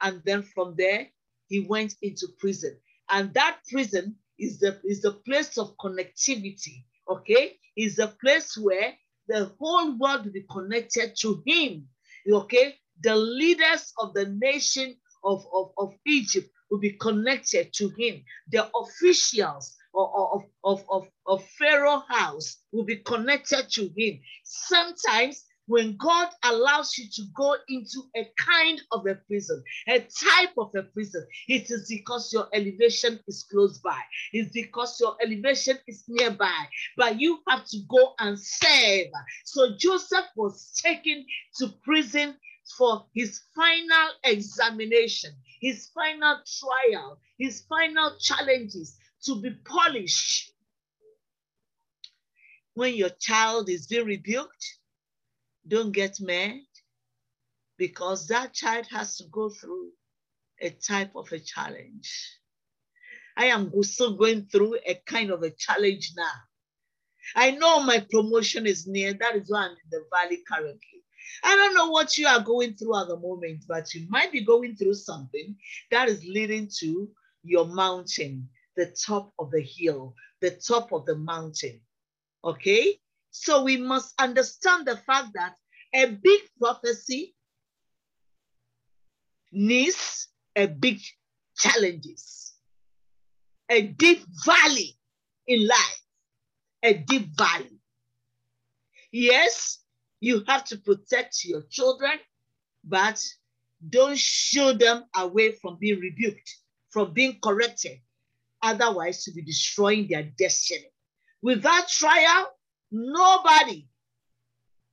And then from there, he went into prison. And that prison is the, is the place of connectivity, okay? Is the place where the whole world will be connected to him, okay? The leaders of the nation of, of, of Egypt will be connected to him. The officials of, of, of, of Pharaoh house will be connected to him. Sometimes when God allows you to go into a kind of a prison, a type of a prison, it is because your elevation is close by. It's because your elevation is nearby, but you have to go and serve. So Joseph was taken to prison for his final examination, his final trial, his final challenges to be polished. When your child is being rebuked, don't get mad because that child has to go through a type of a challenge. I am also going through a kind of a challenge now. I know my promotion is near. That is why I'm in the valley currently. I don't know what you are going through at the moment, but you might be going through something that is leading to your mountain, the top of the hill, the top of the mountain. Okay? So we must understand the fact that a big prophecy needs a big challenges, a deep valley in life, a deep valley. Yes, you have to protect your children, but don't show them away from being rebuked, from being corrected, otherwise to be destroying their destiny. Without trial, nobody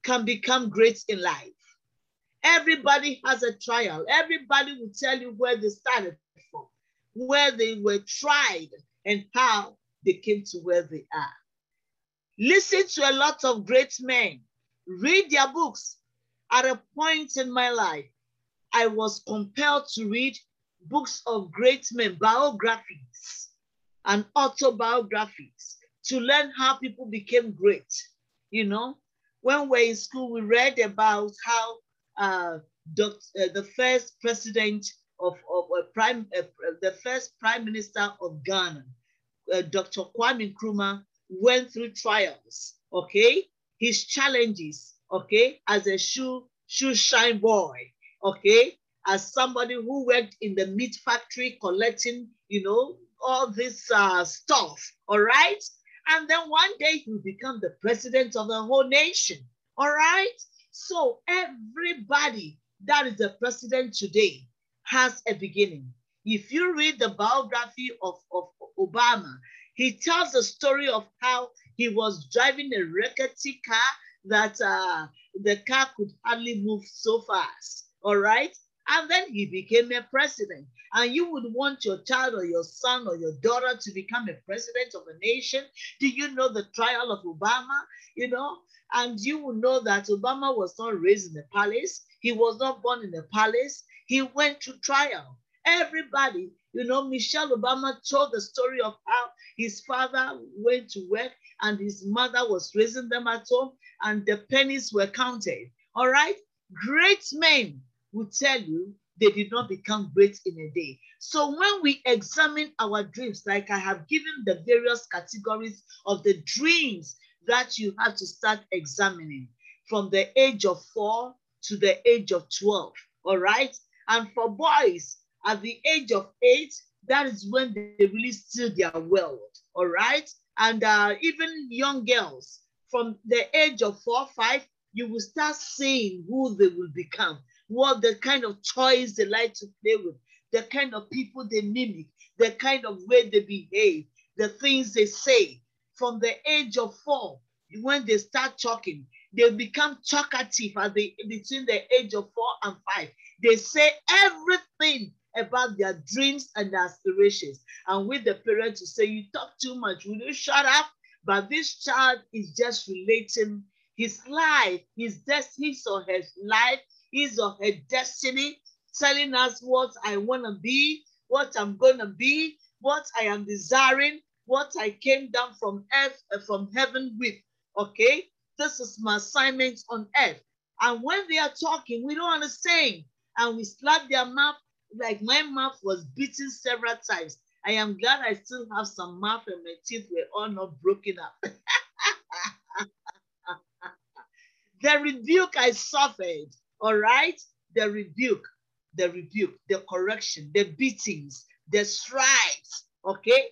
can become great in life. Everybody has a trial. Everybody will tell you where they started from, where they were tried, and how they came to where they are. Listen to a lot of great men. Read their books. At a point in my life, I was compelled to read books of great men, biographies and autobiographies to learn how people became great. You know, when we're in school, we read about how uh, Dr., uh, the first president of, of uh, prime, uh, the first prime minister of Ghana, uh, Dr. Kwame Nkrumah, went through trials. Okay, his challenges. Okay, as a shoe shoe shine boy. Okay, as somebody who worked in the meat factory collecting, you know, all this uh, stuff. All right, and then one day he'll become the president of the whole nation. All right? So everybody that is the president today has a beginning. If you read the biography of, of Obama, he tells the story of how he was driving a rickety car that uh, the car could hardly move so fast. All right? And then he became a president. And you would want your child or your son or your daughter to become a president of a nation. Do you know the trial of Obama? You know, and you will know that Obama was not raised in a palace. He was not born in a palace. He went to trial. Everybody, you know, Michelle Obama told the story of how his father went to work and his mother was raising them at home and the pennies were counted. All right? Great men will tell you they did not become great in a day. So when we examine our dreams, like I have given the various categories of the dreams that you have to start examining from the age of four to the age of 12, all right? And for boys, at the age of eight, that is when they really steal their world, all right? And uh, even young girls, from the age of four, five, you will start seeing who they will become what the kind of toys they like to play with, the kind of people they mimic, the kind of way they behave, the things they say. From the age of four, when they start talking, they become talkative at the between the age of four and five. They say everything about their dreams and aspirations. And with the parents to say, You talk too much, will you shut up? But this child is just relating his life, his his or his life his or her destiny, telling us what I want to be, what I'm going to be, what I am desiring, what I came down from earth, uh, from heaven with. Okay, this is my assignment on earth. And when they are talking, we don't understand. And we slap their mouth like my mouth was beaten several times. I am glad I still have some mouth and my teeth were all not broken up. the rebuke I suffered all right? The rebuke, the rebuke, the correction, the beatings, the stripes. okay?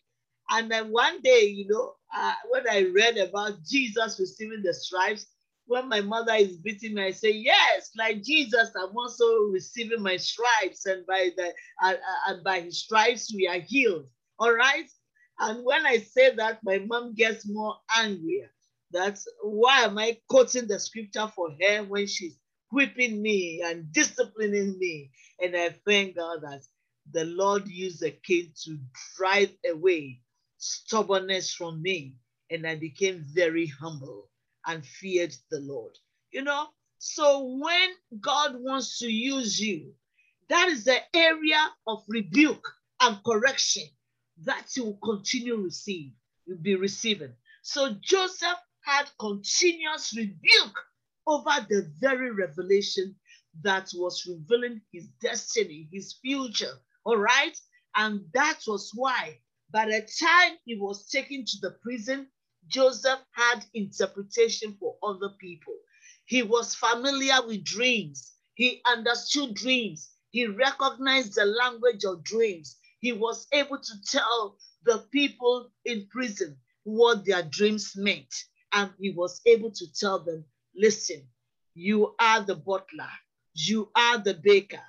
And then one day, you know, uh, when I read about Jesus receiving the stripes, when my mother is beating me, I say, yes, like Jesus, I'm also receiving my stripes, and by the uh, and by his stripes we are healed. All right. And when I say that, my mom gets more angrier. That's why am I quoting the scripture for her when she's whipping me and disciplining me? And I thank God that the Lord used the cane to drive away stubbornness from me. And I became very humble and feared the Lord. You know, so when God wants to use you, that is the area of rebuke and correction that you will continue to receive, you'll be receiving. So Joseph had continuous rebuke over the very revelation that was revealing his destiny, his future. All right. And that was why by the time he was taken to the prison, Joseph had interpretation for other people. He was familiar with dreams. He understood dreams. He recognized the language of dreams. He was able to tell the people in prison what their dreams meant. And he was able to tell them, listen, you are the butler, you are the baker,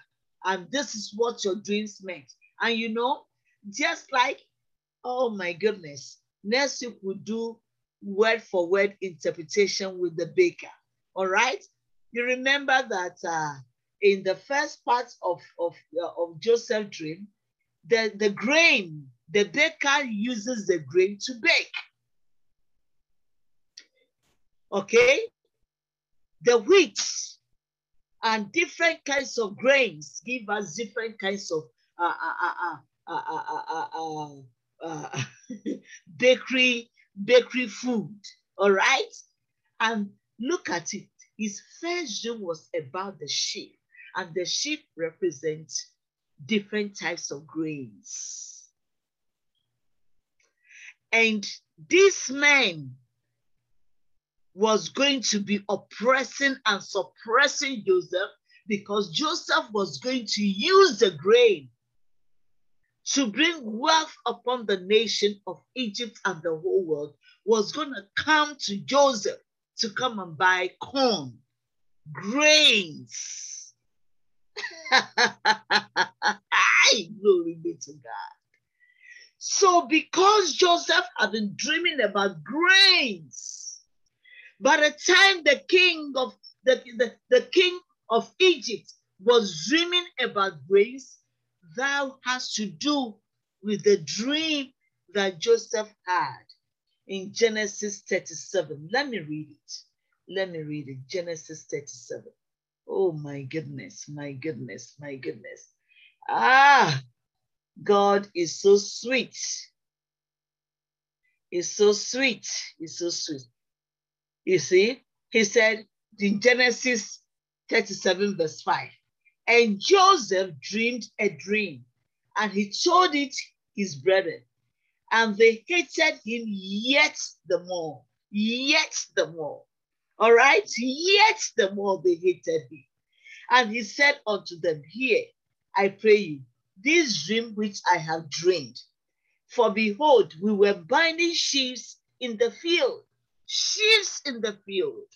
and this is what your dreams meant. And you know, just like, oh my goodness, next week we'll do word for word interpretation with the baker. All right. You remember that uh, in the first part of, of, uh, of Joseph's dream, the, the grain, the baker uses the grain to bake. Okay. The wheat and different kinds of grains give us different kinds of uh, uh, uh, bakery bakery food. All right. And look at it. His first dream was about the sheep, and the sheep represents different types of grains. And this man was going to be oppressing and suppressing Joseph because Joseph was going to use the grain to bring wealth upon the nation of Egypt and the whole world was going to come to Joseph to come and buy corn, grains. I Glory be to God. So, because Joseph had been dreaming about grains, by the time the king of the, the, the king of Egypt was dreaming about grains, thou has to do with the dream that Joseph had in Genesis 37. Let me read it. Let me read it. Genesis 37. Oh my goodness, my goodness, my goodness. Ah, God is so sweet. He's so sweet. He's so sweet. You see, he said in Genesis 37, verse 5 and Joseph dreamed a dream, and he told it his brethren, and they hated him yet the more, yet the more. All right, yet the more they hated him. And he said unto them, Here, I pray you, this dream which I have dreamed. For behold, we were binding sheaves in the field, sheaves in the field,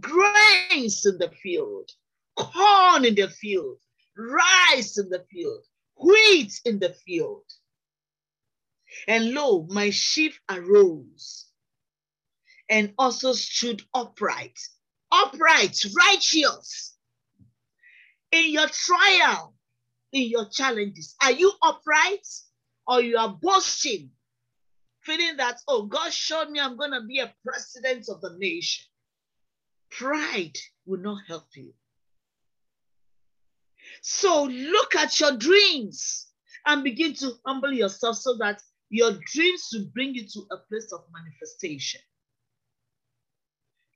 grains in the field corn in the field, rice in the field, wheat in the field. And lo, my sheep arose and also stood upright, upright, righteous. In your trial, in your challenges, are you upright or you are boasting, feeling that, oh, God showed me I'm going to be a president of the nation? Pride will not help you. So look at your dreams and begin to humble yourself so that your dreams will bring you to a place of manifestation.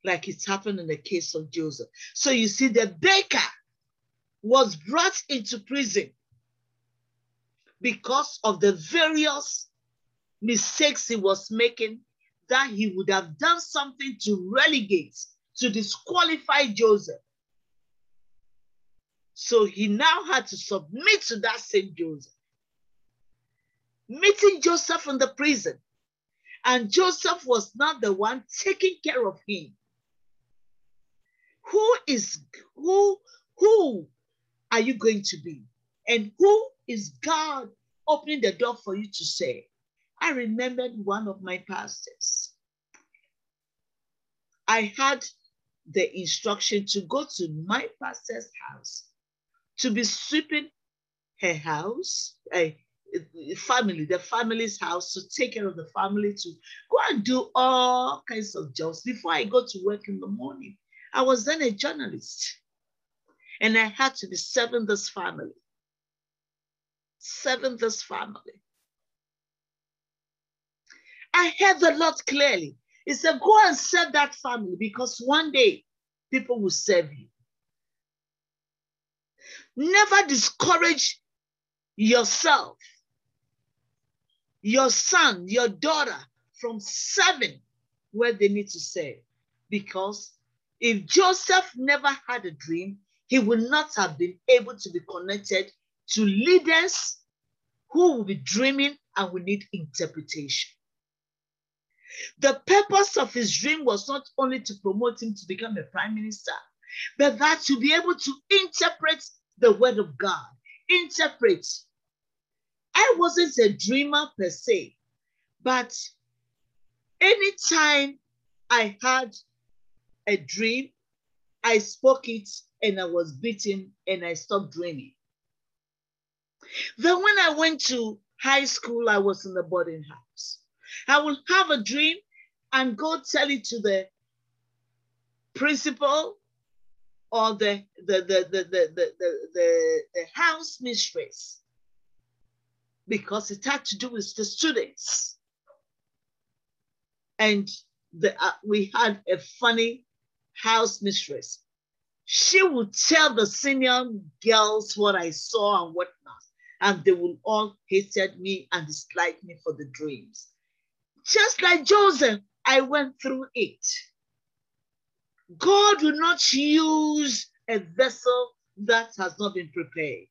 Like it's happened in the case of Joseph. So you see, the baker was brought into prison because of the various mistakes he was making that he would have done something to relegate, to disqualify Joseph. So he now had to submit to that same Joseph. meeting Joseph in the prison. And Joseph was not the one taking care of him. Who is who who are you going to be? And who is God opening the door for you to say? I remembered one of my pastors. I had the instruction to go to my pastor's house to be sweeping her house, a family, the family's house, to take care of the family, to go and do all kinds of jobs before I go to work in the morning. I was then a journalist and I had to be serving this family. Serving this family. I heard the Lord clearly. He said, Go and serve that family because one day people will serve you. Never discourage yourself, your son, your daughter from serving where they need to serve. Because if Joseph never had a dream, he would not have been able to be connected to leaders who will be dreaming and will need interpretation. The purpose of his dream was not only to promote him to become a prime minister, but that to be able to interpret the word of God. Interpret. I wasn't a dreamer per se, but anytime I had a dream, I spoke it and I was beaten and I stopped dreaming. Then when I went to high school, I was in the boarding house. I will have a dream and go tell it to the principal or the the the the the, the, the, the house mistress because it had to do with the students. And the, uh, we had a funny house mistress. She would tell the senior girls what I saw and what not, and they will all hated me and disliked me for the dreams. Just like Joseph, I went through it. God will not use a vessel that has not been prepared.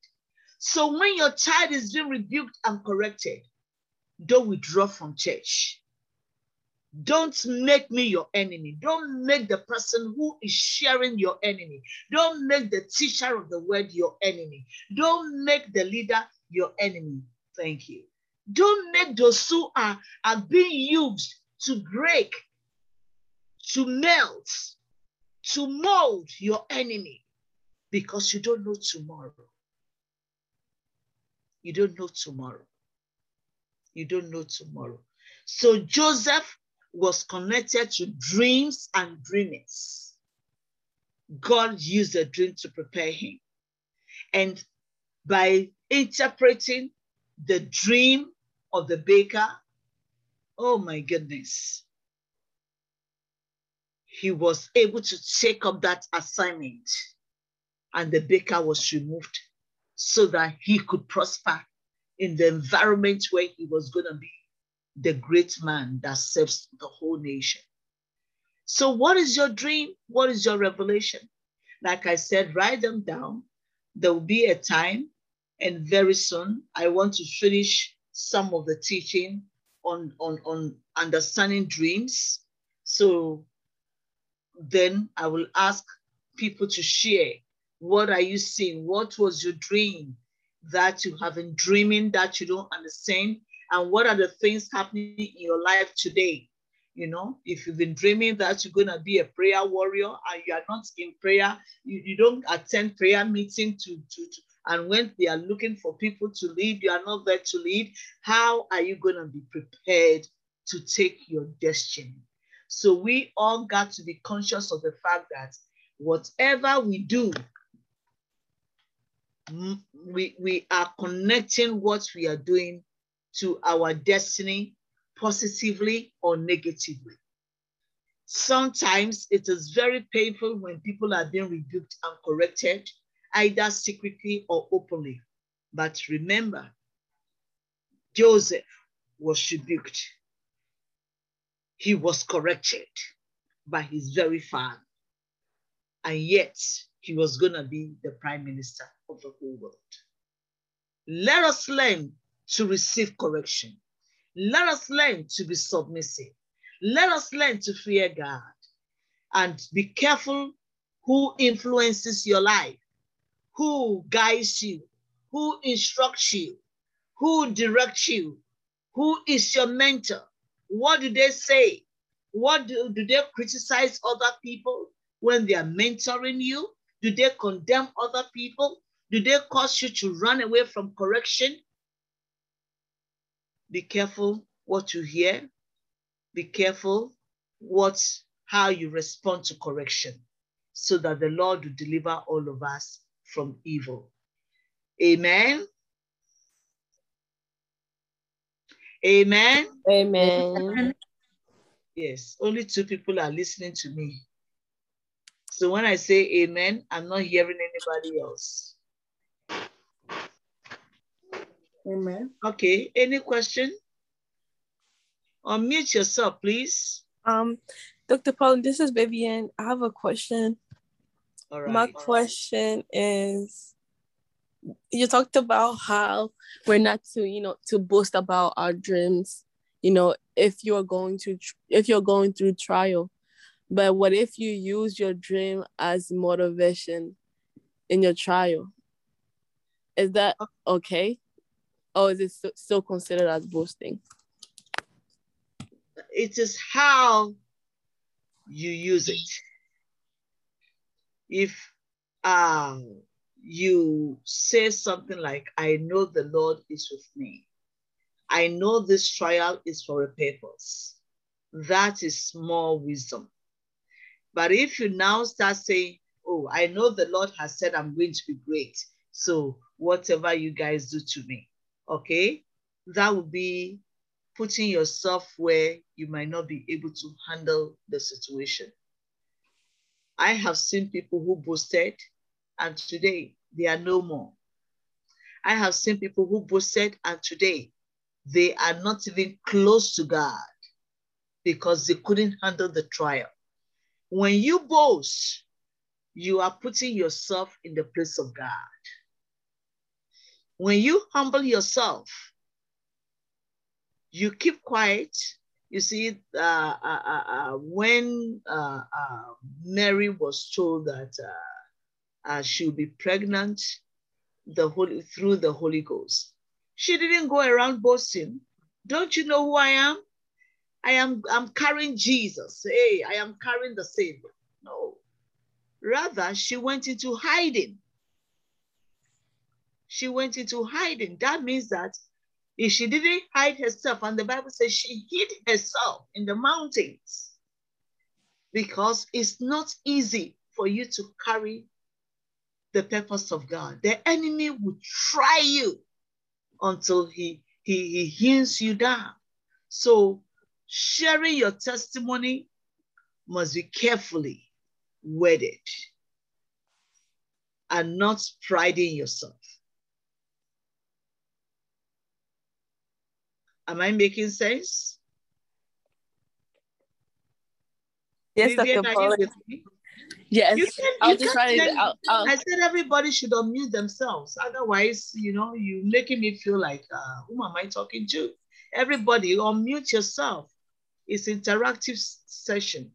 So when your child is being rebuked and corrected, don't withdraw from church. Don't make me your enemy. Don't make the person who is sharing your enemy. Don't make the teacher of the word your enemy. Don't make the leader your enemy. Thank you. Don't make those who are, are being used to break, to melt, to mold your enemy because you don't know tomorrow. You don't know tomorrow. You don't know tomorrow. So Joseph was connected to dreams and dreamers. God used a dream to prepare him. And by interpreting the dream of the baker, oh my goodness, he was able to take up that assignment and the baker was removed so that he could prosper in the environment where he was going to be the great man that serves the whole nation. So, what is your dream? What is your revelation? Like I said, write them down. There will be a time, and very soon I want to finish some of the teaching on, on, on understanding dreams. So then I will ask people to share what are you seeing? What was your dream that you have been dreaming that you don't understand? And what are the things happening in your life today? You know, if you've been dreaming that you're going to be a prayer warrior and you are not in prayer, you, you don't attend prayer meeting to, to, to, and when they are looking for people to lead, you are not there to lead. How are you going to be prepared to take your destiny? So we all got to be conscious of the fact that whatever we do, we, we are connecting what we are doing to our destiny positively or negatively. Sometimes it is very painful when people are being rebuked and corrected, either secretly or openly. But remember, Joseph was rebuked he was corrected by his very father. And yet, he was going to be the prime minister of the whole world. Let us learn to receive correction. Let us learn to be submissive. Let us learn to fear God and be careful who influences your life, who guides you, who instructs you, who directs you, who is your mentor. What do they say? What do, do they criticize other people when they are mentoring you? Do they condemn other people? Do they cause you to run away from correction? Be careful what you hear. Be careful what how you respond to correction so that the Lord will deliver all of us from evil. Amen. Amen. Amen. Yes, only two people are listening to me. So when I say amen, I'm not hearing anybody else. Amen. Okay, any question? Unmute yourself, please. Um, Dr. Paul, this is Vivian. I have a question. Right. My question is you talked about how we're not to, you know, to boast about our dreams, you know, if you're going to if you're going through trial. But what if you use your dream as motivation in your trial? Is that uh, okay? Or is it still considered as boasting? It is how you use it. If um, you say something like, I know the Lord is with me. I know this trial is for a purpose. That is more wisdom. But if you now start saying, Oh, I know the Lord has said I'm going to be great. So whatever you guys do to me, okay, that would be putting yourself where you might not be able to handle the situation. I have seen people who boasted and today they are no more. I have seen people who boasted and today they are not even close to God because they couldn't handle the trial. When you boast, you are putting yourself in the place of God. When you humble yourself, you keep quiet. You see, uh, uh, uh, uh when uh, uh, Mary was told that she'll be pregnant the Holy, through the Holy Ghost, she didn't go around boasting. Don't you know who I am? I am I'm carrying Jesus. Hey, I am carrying the Savior. No. Rather, she went into hiding. She went into hiding. That means that if she didn't hide herself, and the Bible says she hid herself in the mountains because it's not easy for you to carry the purpose of God. The enemy will try you until he, he, he hears you down. So sharing your testimony must be carefully worded and not priding yourself. Am I making sense? Yes, Vivian, Dr. Paul. Yes, you can, I'll just try to. I'll, I'll... Said everybody should unmute themselves. Otherwise, you know, you're making me feel like, uh, whom am I talking to? Everybody, unmute yourself. It's interactive session.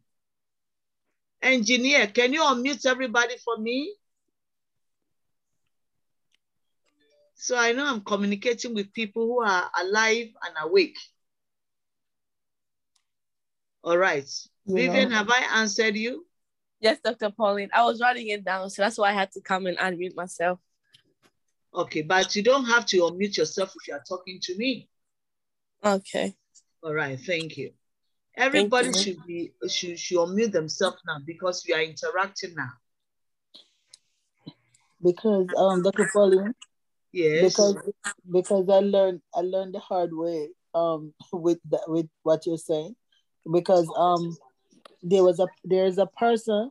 Engineer, can you unmute everybody for me? So I know I'm communicating with people who are alive and awake. All right. You Vivian, know. have I answered you? Yes, Dr. Pauline. I was writing it down, so that's why I had to come and unmute myself. Okay, but you don't have to unmute yourself if you are talking to me. Okay. All right, thank you. Everybody thank you. should be should, should unmute themselves now because we are interacting now. Because um Dr. Pauline, Yes. Because because I learned I learned the hard way um with the, with what you're saying. Because um there was a there's a person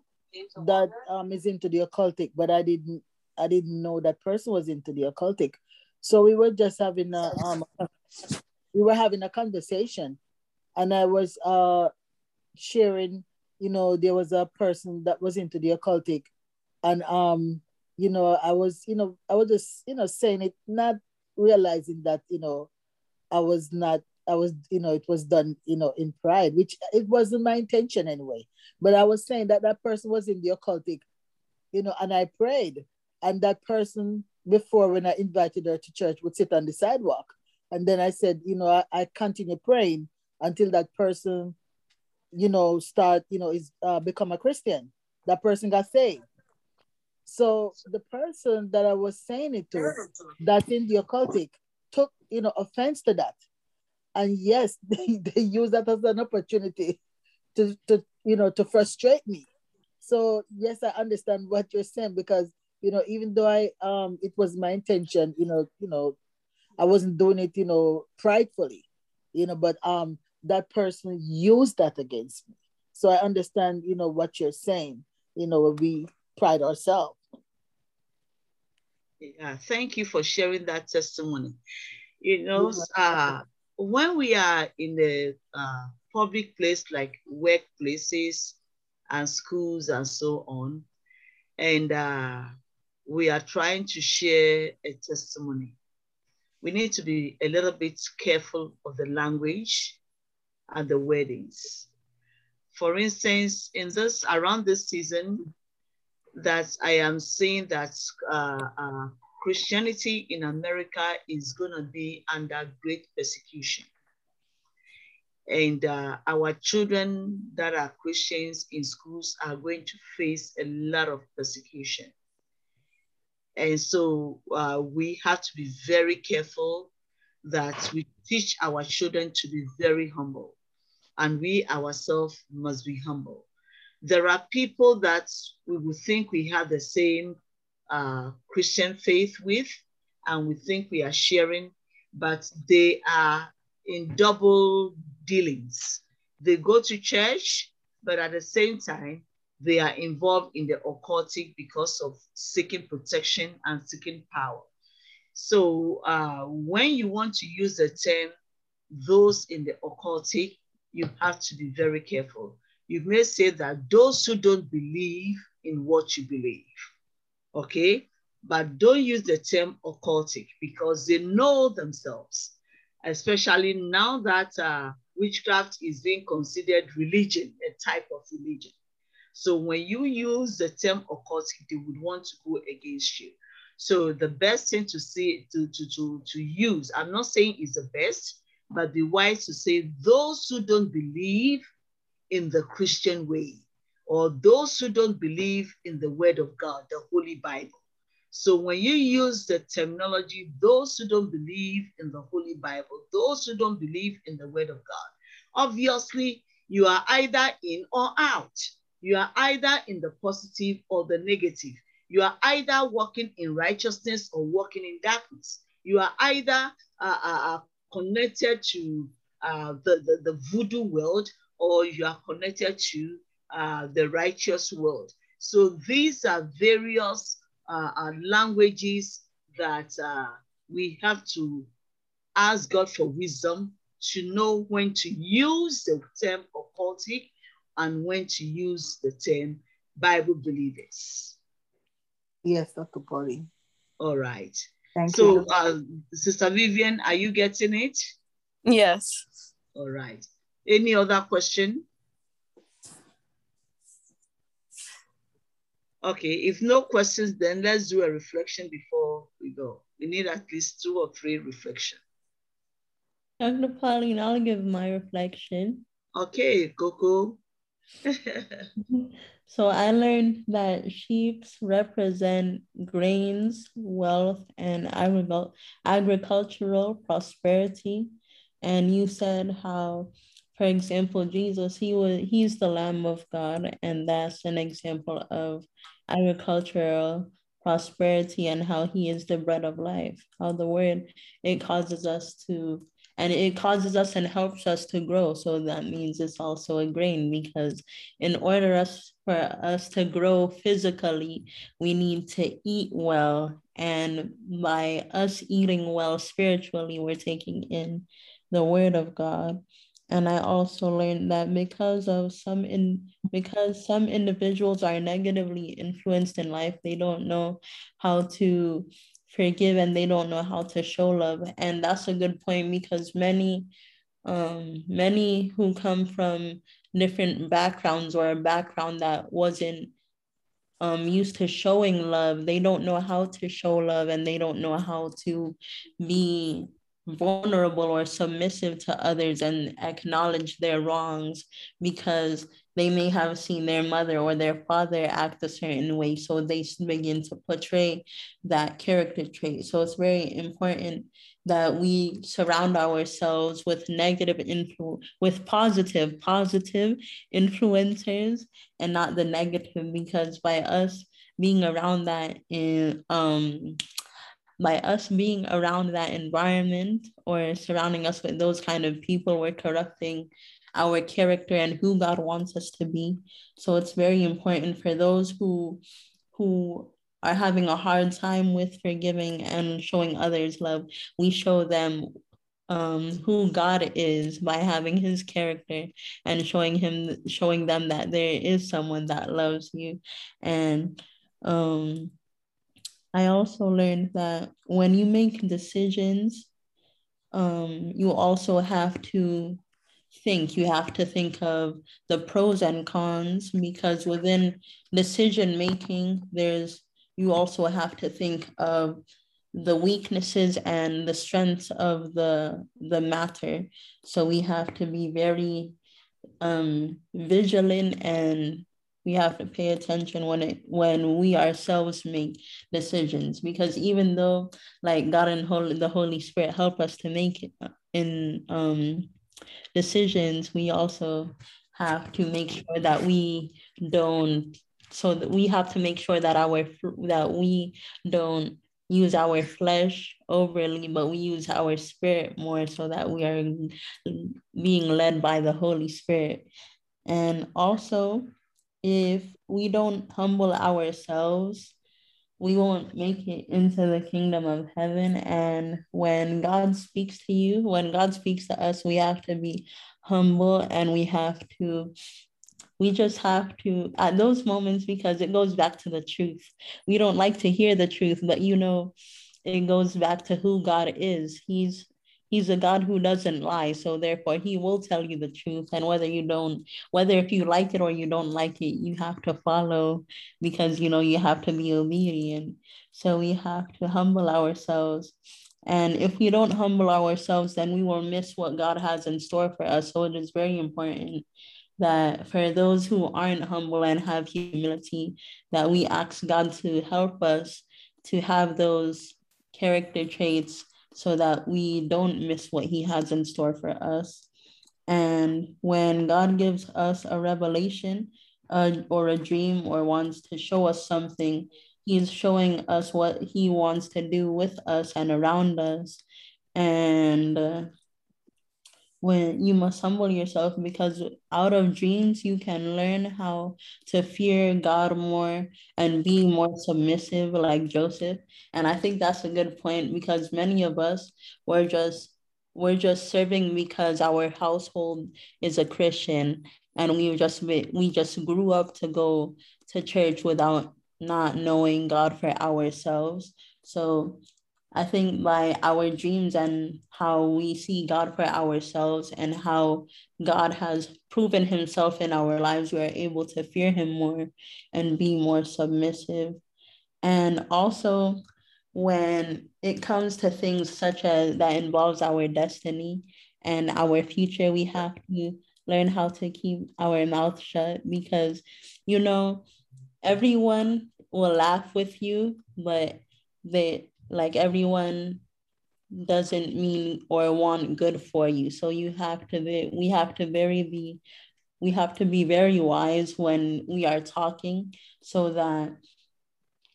that um is into the occultic but I didn't I didn't know that person was into the occultic. So we were just having a um we were having a conversation. And I was uh sharing you know there was a person that was into the occultic. And um you know, I was, you know, I was just, you know, saying it, not realizing that, you know, I was not, I was, you know, it was done, you know, in pride, which it wasn't my intention anyway. But I was saying that that person was in the occultic, you know, and I prayed. And that person, before when I invited her to church, would sit on the sidewalk. And then I said, you know, I, I continue praying until that person, you know, start, you know, is uh, become a Christian. That person got saved. So the person that I was saying it to, that's in the occultic, took, you know, offense to that. And yes, they, they use that as an opportunity to, to, you know, to frustrate me. So yes, I understand what you're saying because, you know, even though I, um, it was my intention, you know, you know, I wasn't doing it, you know, pridefully, you know, but um, that person used that against me. So I understand, you know, what you're saying, you know, we pride ourselves. Yeah, thank you for sharing that testimony. You know, uh, when we are in the uh, public place like workplaces and schools and so on, and uh, we are trying to share a testimony, we need to be a little bit careful of the language and the weddings. For instance, in this around this season, that I am seeing that uh, uh, Christianity in America is going to be under great persecution. And uh, our children that are Christians in schools are going to face a lot of persecution. And so uh, we have to be very careful that we teach our children to be very humble and we ourselves must be humble. There are people that we would think we have the same uh, Christian faith with, and we think we are sharing, but they are in double dealings. They go to church, but at the same time, they are involved in the occultic because of seeking protection and seeking power. So uh, when you want to use the term those in the occultic, you have to be very careful. You may say that those who don't believe in what you believe, okay? But don't use the term occultic because they know themselves, especially now that uh, witchcraft is being considered religion, a type of religion. So when you use the term occultic, they would want to go against you. So the best thing to see to, to, to, to use, I'm not saying is the best, but be wise to say those who don't believe in the Christian way, or those who don't believe in the word of God, the Holy Bible. So when you use the terminology, those who don't believe in the Holy Bible, those who don't believe in the word of God, obviously you are either in or out. You are either in the positive or the negative. You are either walking in righteousness or walking in darkness. You are either uh, uh, uh connected to uh, the, the, the, voodoo world or you are connected to uh, the righteous world. So these are various uh, languages that uh, we have to ask God for wisdom to know when to use the term occultic and when to use the term Bible believers. Yes, Dr. Polly. All right. Thank so, you. Uh, Sister Vivian, are you getting it? Yes. All right. Any other question? Okay, if no questions, then let's do a reflection before we go. We need at least two or three reflection. Dr. Pauline, I'll give my reflection. Okay, Coco. So I learned that sheeps represent grains, wealth, and agricultural prosperity. And you said how, for example, Jesus, he was he's the Lamb of God, and that's an example of agricultural prosperity and how he is the bread of life. How the word it causes us to and it causes us and helps us to grow. So that means it's also a grain because in order us for us to grow physically, we need to eat well. And by us eating well spiritually, we're taking in the word of God. And I also learned that because of some in because some individuals are negatively influenced in life, they don't know how to forgive and they don't know how to show love. And that's a good point because many um many who come from different backgrounds or a background that wasn't um used to showing love they don't know how to show love and they don't know how to be vulnerable or submissive to others and acknowledge their wrongs because they may have seen their mother or their father act a certain way. So they begin to portray that character trait. So it's very important that we surround ourselves with negative influence with positive positive influencers and not the negative because by us being around that in um by us being around that environment or surrounding us with those kind of people we're corrupting our character and who god wants us to be so it's very important for those who who are having a hard time with forgiving and showing others love, we show them um, who God is by having His character and showing him, showing them that there is someone that loves you. And um, I also learned that when you make decisions, um, you also have to think. You have to think of the pros and cons because within decision making, there's you also have to think of the weaknesses and the strengths of the the matter so we have to be very um vigilant and we have to pay attention when it when we ourselves make decisions because even though like god and holy the holy spirit help us to make it in um decisions we also have to make sure that we don't so that we have to make sure that our that we don't use our flesh overly but we use our spirit more so that we are being led by the holy spirit. And also if we don't humble ourselves we won't make it into the kingdom of heaven and when god speaks to you when god speaks to us we have to be humble and we have to we just have to, at those moments, because it goes back to the truth. We don't like to hear the truth, but you know, it goes back to who God is. He's He's a God who doesn't lie. So therefore he will tell you the truth. And whether you don't, whether if you like it or you don't like it, you have to follow because you know you have to be obedient. So we have to humble ourselves. And if we don't humble ourselves, then we will miss what God has in store for us. So it is very important that for those who aren't humble and have humility, that we ask God to help us to have those character traits so that we don't miss what He has in store for us. And when God gives us a revelation uh, or a dream or wants to show us something, He's showing us what He wants to do with us and around us. And uh, when you must humble yourself because out of dreams you can learn how to fear God more and be more submissive like Joseph. And I think that's a good point because many of us were just we're just serving because our household is a Christian and we just we just grew up to go to church without not knowing God for ourselves. So I think by our dreams and how we see God for ourselves and how God has proven himself in our lives, we are able to fear him more and be more submissive. And also when it comes to things such as that involves our destiny and our future, we have to learn how to keep our mouth shut because you know everyone will laugh with you, but they like everyone doesn't mean or want good for you. So you have to be we have to very be we have to be very wise when we are talking so that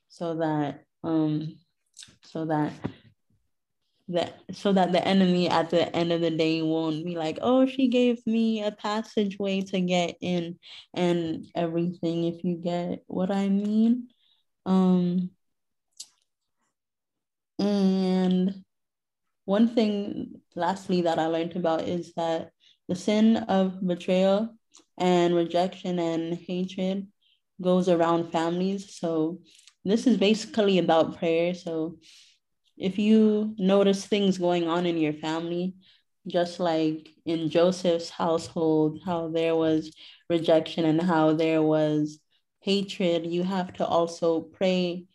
so that um so that that so that the enemy at the end of the day won't be like oh she gave me a passageway to get in and everything if you get what i mean. Um and one thing, lastly, that I learned about is that the sin of betrayal and rejection and hatred goes around families. So this is basically about prayer. So if you notice things going on in your family, just like in Joseph's household, how there was rejection and how there was hatred, you have to also pray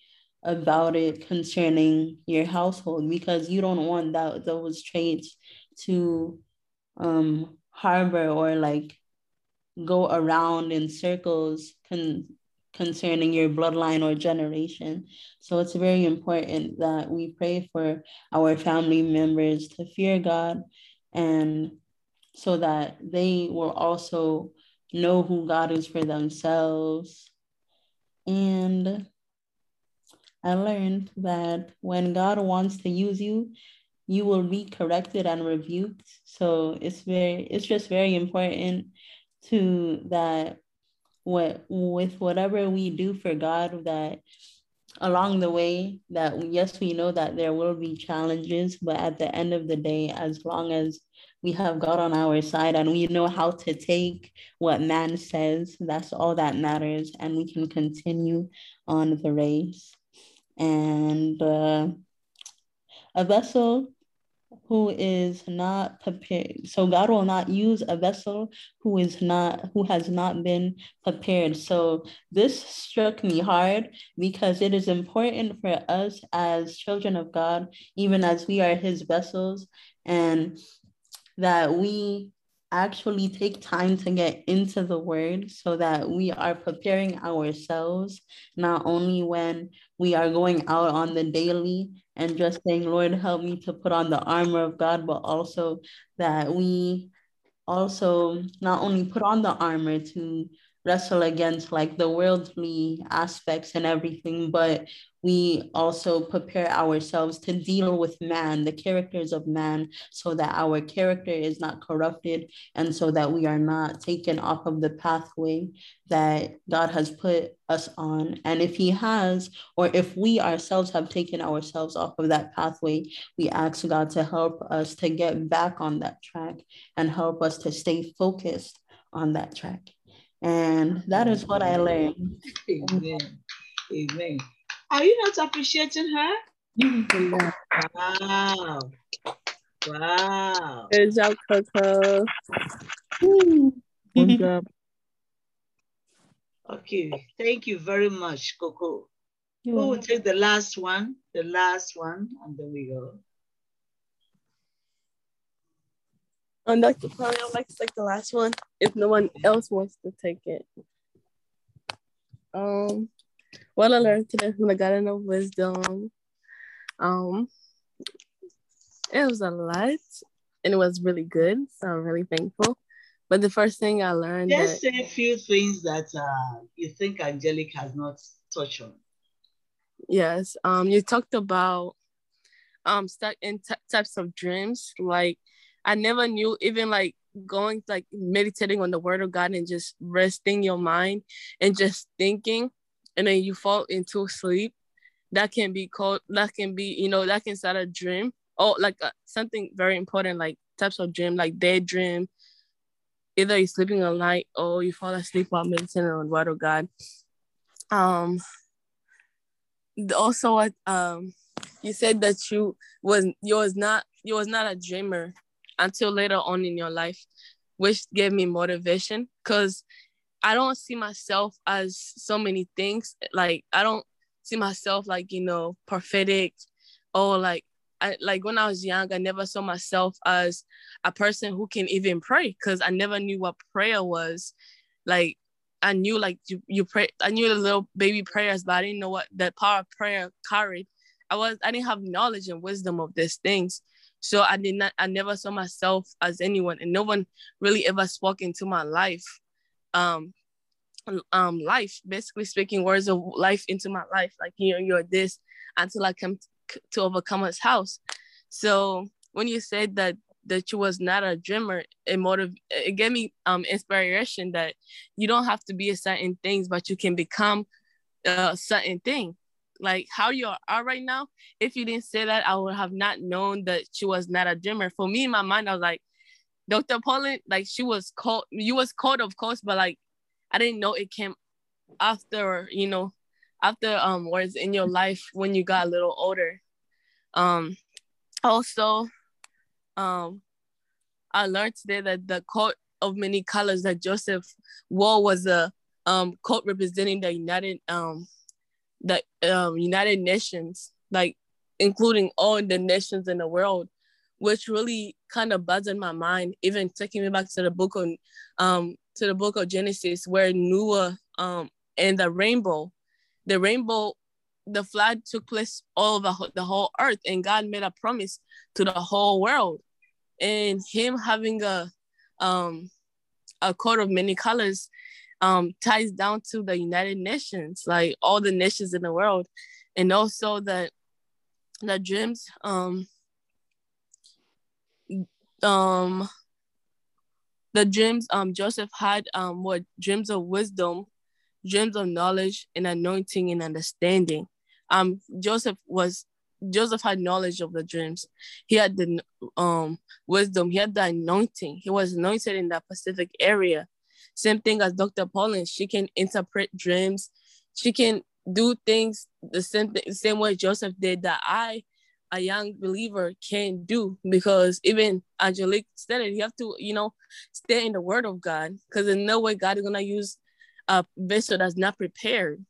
about it concerning your household because you don't want that those traits to um, harbor or like go around in circles con- concerning your bloodline or generation. So it's very important that we pray for our family members to fear God and so that they will also know who God is for themselves. And I learned that when God wants to use you, you will be corrected and rebuked. So it's very, it's just very important to that what with whatever we do for God that along the way that yes we know that there will be challenges but at the end of the day as long as we have God on our side and we know how to take what man says that's all that matters and we can continue on the race and uh, a vessel who is not prepared. So God will not use a vessel who is not who has not been prepared. So this struck me hard because it is important for us as children of God, even as we are his vessels, and that we actually take time to get into the word so that we are preparing ourselves not only when we are going out on the daily and just saying lord help me to put on the armor of god but also that we also not only put on the armor to wrestle against like the worldly aspects and everything but we also prepare ourselves to deal with man, the characters of man, so that our character is not corrupted and so that we are not taken off of the pathway that God has put us on. And if He has, or if we ourselves have taken ourselves off of that pathway, we ask God to help us to get back on that track and help us to stay focused on that track. And that is what I learned. Amen. Amen. Are you not appreciating her? wow. Wow. Good job, Coco. Good job. Okay. Thank you very much, Coco. You're Who will take the last one? The last one, and then we go. Um, Dr. Polly, I'd like to take the last one if no one else wants to take it. Um, what I learned today from the Garden of Wisdom, um, it was a lot and it was really good. So I'm really thankful. But the first thing I learned Just that say a few things that uh, you think Angelic has not touched on. yes, um, you talked about um stuck in t- types of dreams. Like I never knew even like going like meditating on the word of God and just resting your mind and just thinking and then you fall into sleep that can be called that can be you know that can start a dream. Or like uh, something very important like types of dream like daydream. Either you're sleeping all night or you fall asleep while meditating on the word of God. Um also um you said that you was you was not you was not a dreamer until later on in your life which gave me motivation because i don't see myself as so many things like i don't see myself like you know prophetic or like I, like when I was young, I never saw myself as a person who can even pray because I never knew what prayer was. Like I knew like you, you pray, I knew the little baby prayers, but I didn't know what that power of prayer carried. I was I didn't have knowledge and wisdom of these things. So I did not I never saw myself as anyone and no one really ever spoke into my life. Um um life, basically speaking words of life into my life. Like you know, you're this until I come to overcome his house. So when you said that that you was not a dreamer, it motive it gave me um inspiration that you don't have to be a certain things, but you can become a certain thing. Like how you are right now, if you didn't say that, I would have not known that she was not a dreamer. For me in my mind, I was like, Dr. Pauline, like she was called, you was called, of course, but like I didn't know it came after, you know, after um words in your life when you got a little older. Um, also, um, I learned today that the coat of many colors that Joseph wore was a um coat representing the United um the um United Nations, like including all the nations in the world, which really kind of buzzed in my mind, even taking me back to the book of um to the book of Genesis where Noah um and the rainbow, the rainbow, the flood took place all over the whole earth, and God made a promise to the whole world, and Him having a um a coat of many colors um ties down to the United Nations, like all the nations in the world, and also that the dreams um um the dreams um Joseph had um were dreams of wisdom, dreams of knowledge and anointing and understanding. Um Joseph was Joseph had knowledge of the dreams. He had the um wisdom, he had the anointing. He was anointed in that Pacific area. Same thing as Dr. Pauline. She can interpret dreams. She can do things the same th- same way Joseph did that I a young believer can do because even Angelique said it, you have to, you know, stay in the word of God because in no way God is gonna use a vessel that's not prepared.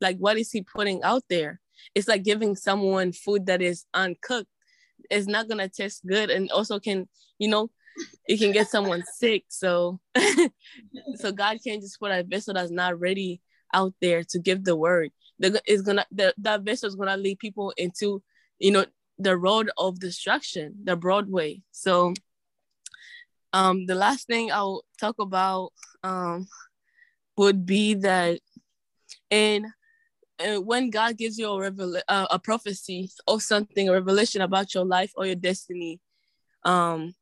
Like what is he putting out there? It's like giving someone food that is uncooked. It's not gonna taste good and also can, you know, it can get someone sick. So so God can't just put a vessel that's not ready out there to give the word. The, is gonna the, that vessel is gonna lead people into you know the road of destruction, the Broadway. So um, the last thing I'll talk about um, would be that and uh, when God gives you a revel- uh, a prophecy or something, a revelation about your life or your destiny, um,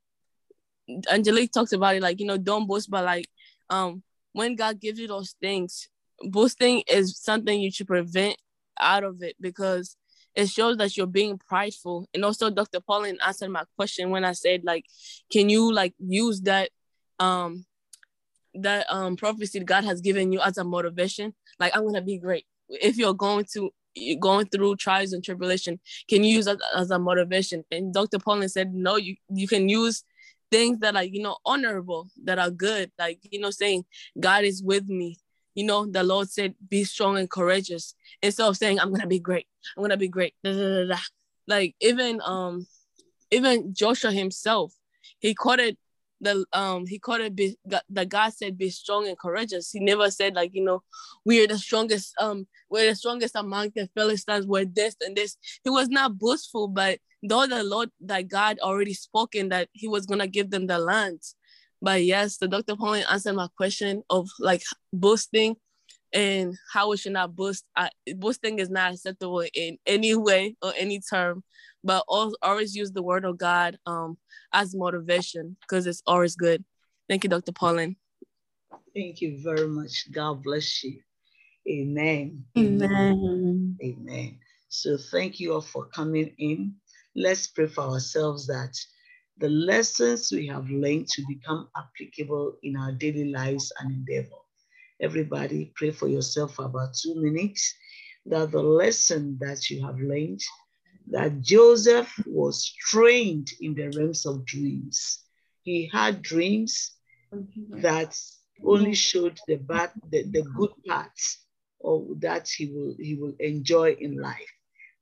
Angelique talks about it like you know don't boast, but like um, when God gives you those things, boasting is something you should prevent out of it because it shows that you're being prideful. And also Dr. Pauline answered my question when I said like, can you like use that um that um prophecy God has given you as a motivation? Like I'm gonna be great. If you're going to you going through trials and tribulation, can you use that as a motivation? And Dr. Pauline said, no, you you can use things that are you know honorable, that are good, like you know saying God is with me you know, the Lord said, be strong and courageous. Instead of saying, I'm gonna be great, I'm gonna be great. Da, da, da, like even um even Joshua himself, he quoted the um he called it be, the God said be strong and courageous. He never said like you know we are the strongest um we're the strongest among the Philistines. We're this and this. He was not boastful, but though the Lord that God already spoken that He was gonna give them the lands, but yes, the Dr. Pauline answered my question of like boosting and how we should not boost. I, boosting is not acceptable in any way or any term, but always use the word of God um, as motivation because it's always good. Thank you, Dr. Pauline. Thank you very much. God bless you. Amen. Amen. Amen. So thank you all for coming in. Let's pray for ourselves that the lessons we have learned to become applicable in our daily lives and endeavor. Everybody, pray for yourself for about two minutes that the lesson that you have learned, that Joseph was trained in the realms of dreams. He had dreams that only showed the bad, the, the good parts or that he will he will enjoy in life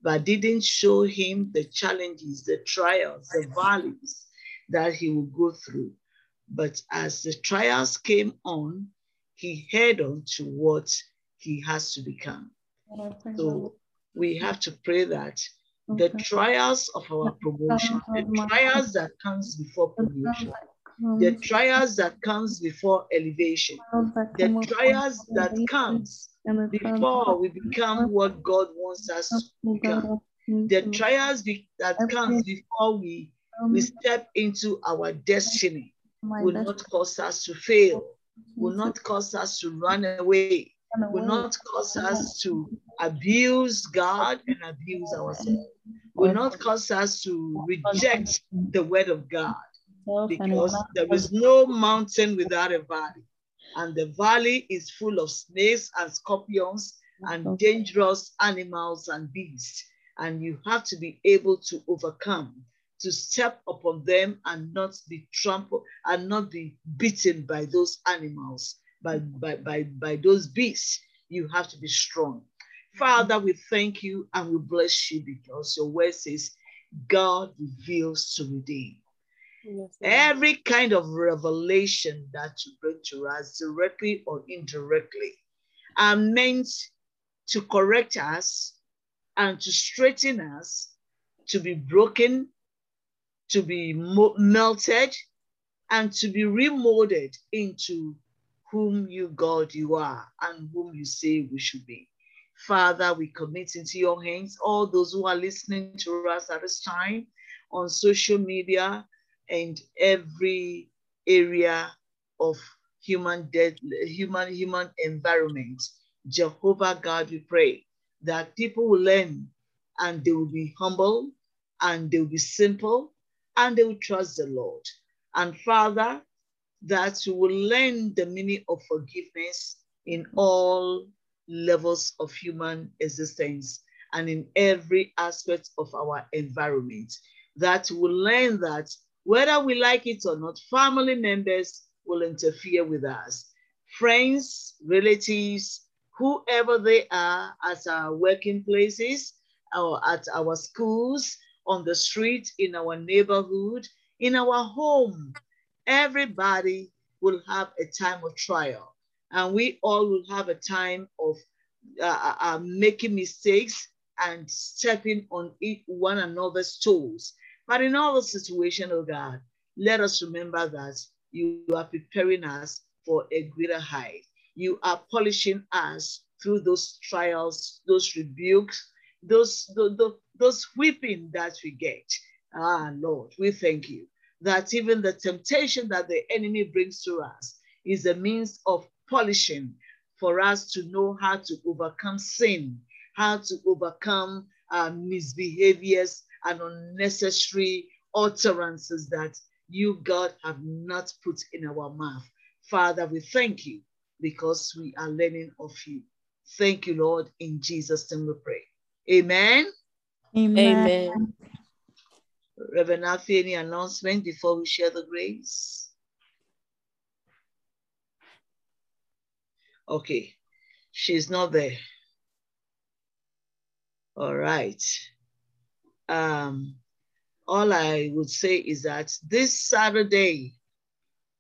but didn't show him the challenges, the trials, the valleys that he will go through. But as the trials came on, he head on to what he has to become. So we have to pray that the trials of our promotion, the trials that comes before promotion, the trials that comes before elevation, the trials that comes before we become what God wants us to become. The trials that comes before we, we step into our destiny will not cause us to fail, will not cause us to run away, will not cause us to abuse God and abuse ourselves, will not cause us to reject the word of God because there is no mountain without a valley and the valley is full of snakes and scorpions and dangerous animals and beasts. and you have to be able to overcome, to step upon them and not be trampled and not be beaten by those animals, by, mm. by, by, by those beasts. You have to be strong. Father, we thank you and we bless you because your word says God reveals to redeem. Yes, Every kind of revelation that you bring to us, directly or indirectly, are meant to correct us and to straighten us, to be broken, to be melted, and to be remolded into whom you, God, you are, and whom you say we should be. Father, we commit into your hands all those who are listening to us at this time on social media and every area of human death, human human environment. Jehovah God, we pray that people will learn and they will be humble and they will be simple and they will trust the Lord. And Father, that we will learn the meaning of forgiveness in all levels of human existence and in every aspect of our environment. That we will learn that whether we like it or not, family members will interfere with us. Friends, relatives, whoever they are at our working places or at our schools, on the street, in our neighborhood, in our home, everybody will have a time of trial. And we all will have a time of uh, uh, uh making mistakes and stepping on one another's toes. But in all the situation, oh God, let us remember that you are preparing us for a greater height. You are polishing us through those trials, those rebukes, those, those, those whipping that we get. Ah, Lord, we thank you that even the temptation that the enemy brings to us is a means of polishing for us to know how to overcome sin, how to overcome uh, misbehaviors and unnecessary utterances that you, God, have not put in our mouth. Father, we thank you because we are learning of you. Thank you, Lord. In Jesus' name we pray. Amen. Amen. Amen. Reverend Afi, any announcement before we share the grace? Okay, she's not there. All right um, all I would say is that this Saturday,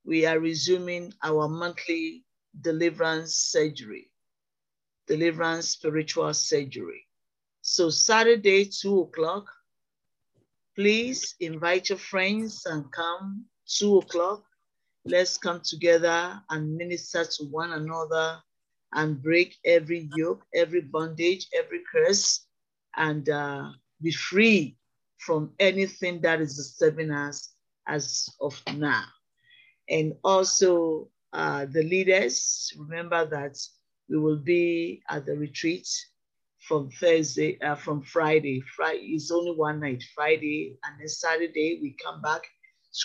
we are resuming our monthly deliverance surgery, deliverance spiritual surgery. So Saturday, two o'clock, please invite your friends and come two o'clock. Let's come together and minister to one another and break every yoke, every bondage, every curse, and uh, be free from anything that is disturbing us as of now. And also uh, the leaders, remember that we will be at the retreat from Thursday, uh, from Friday. Friday is only one night, Friday, and then Saturday we come back,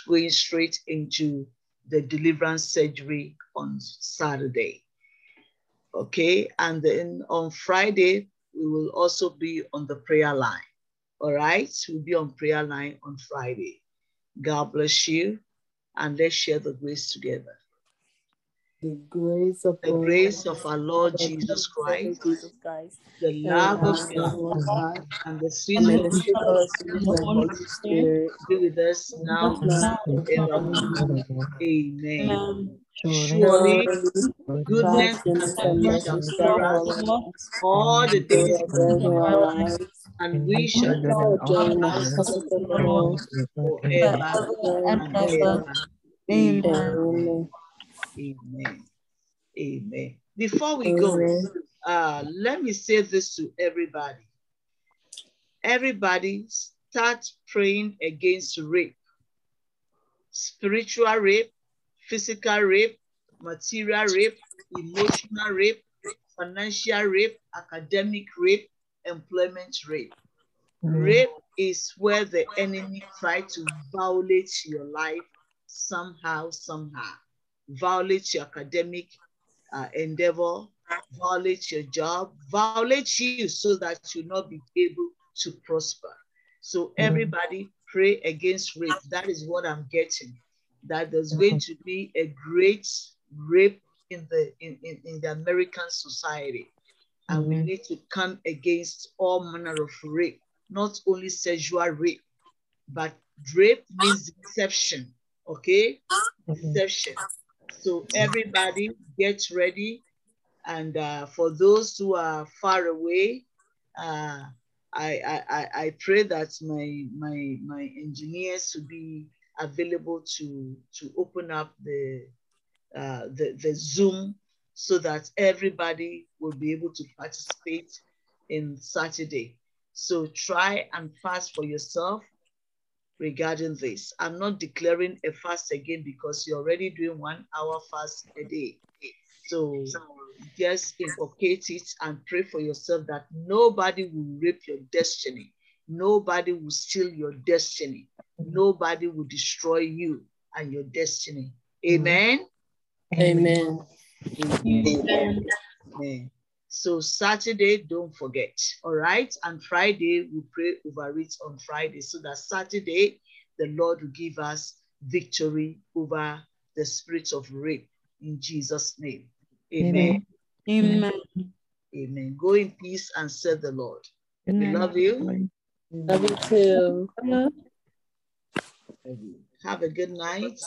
going straight into the deliverance surgery on Saturday. Okay, and then on Friday, we will also be on the prayer line. All right, we'll be on prayer line on Friday. God bless you, and let's share the grace together. The grace of, the grace of our Lord Jesus Christ, Jesus Christ, the love of God, and the sweet fellowship of the Holy Spirit be with us now and forever. Amen. Surely, goodness and mercy shall follow us all the days of our lives and we shall dwell in the house of the Lord forever and ever. Amen. Amen. Amen. Before we go, uh, let me say this to everybody. Everybody start praying against rape, spiritual rape, physical rape, material rape, emotional rape, financial rape, academic rape, employment rape. Mm. Rape is where the enemy try to violate your life somehow, somehow. Violate your academic uh, endeavor, violate your job, violate you so that you'll not be able to prosper. So mm-hmm. everybody pray against rape. That is what I'm getting. That there's going mm-hmm. to be a great rape in the in, in, in the American society. And we mm-hmm. need to come against all manner of rape, not only sexual rape, but rape means deception. Okay? Deception. So everybody get ready. And uh, for those who are far away, uh, I, I, I pray that my, my, my engineers will be available to, to open up the, uh, the, the Zoom so that everybody will be able to participate in Saturday. So try and fast for yourself regarding this. I'm not declaring a fast again because you're already doing one hour fast a day. So just inculcate it and pray for yourself that nobody will rape your destiny. Nobody will steal your destiny. Mm-hmm. Nobody will destroy you and your destiny. Mm-hmm. Amen. Amen. Amen. Amen. So Saturday, don't forget. All right. And Friday, we pray over it on Friday so that Saturday, the Lord will give us victory over the spirit of rape in Jesus' name. Amen. Amen. Amen. Go in peace and serve the Lord. We love you. Love you too. Have a good night.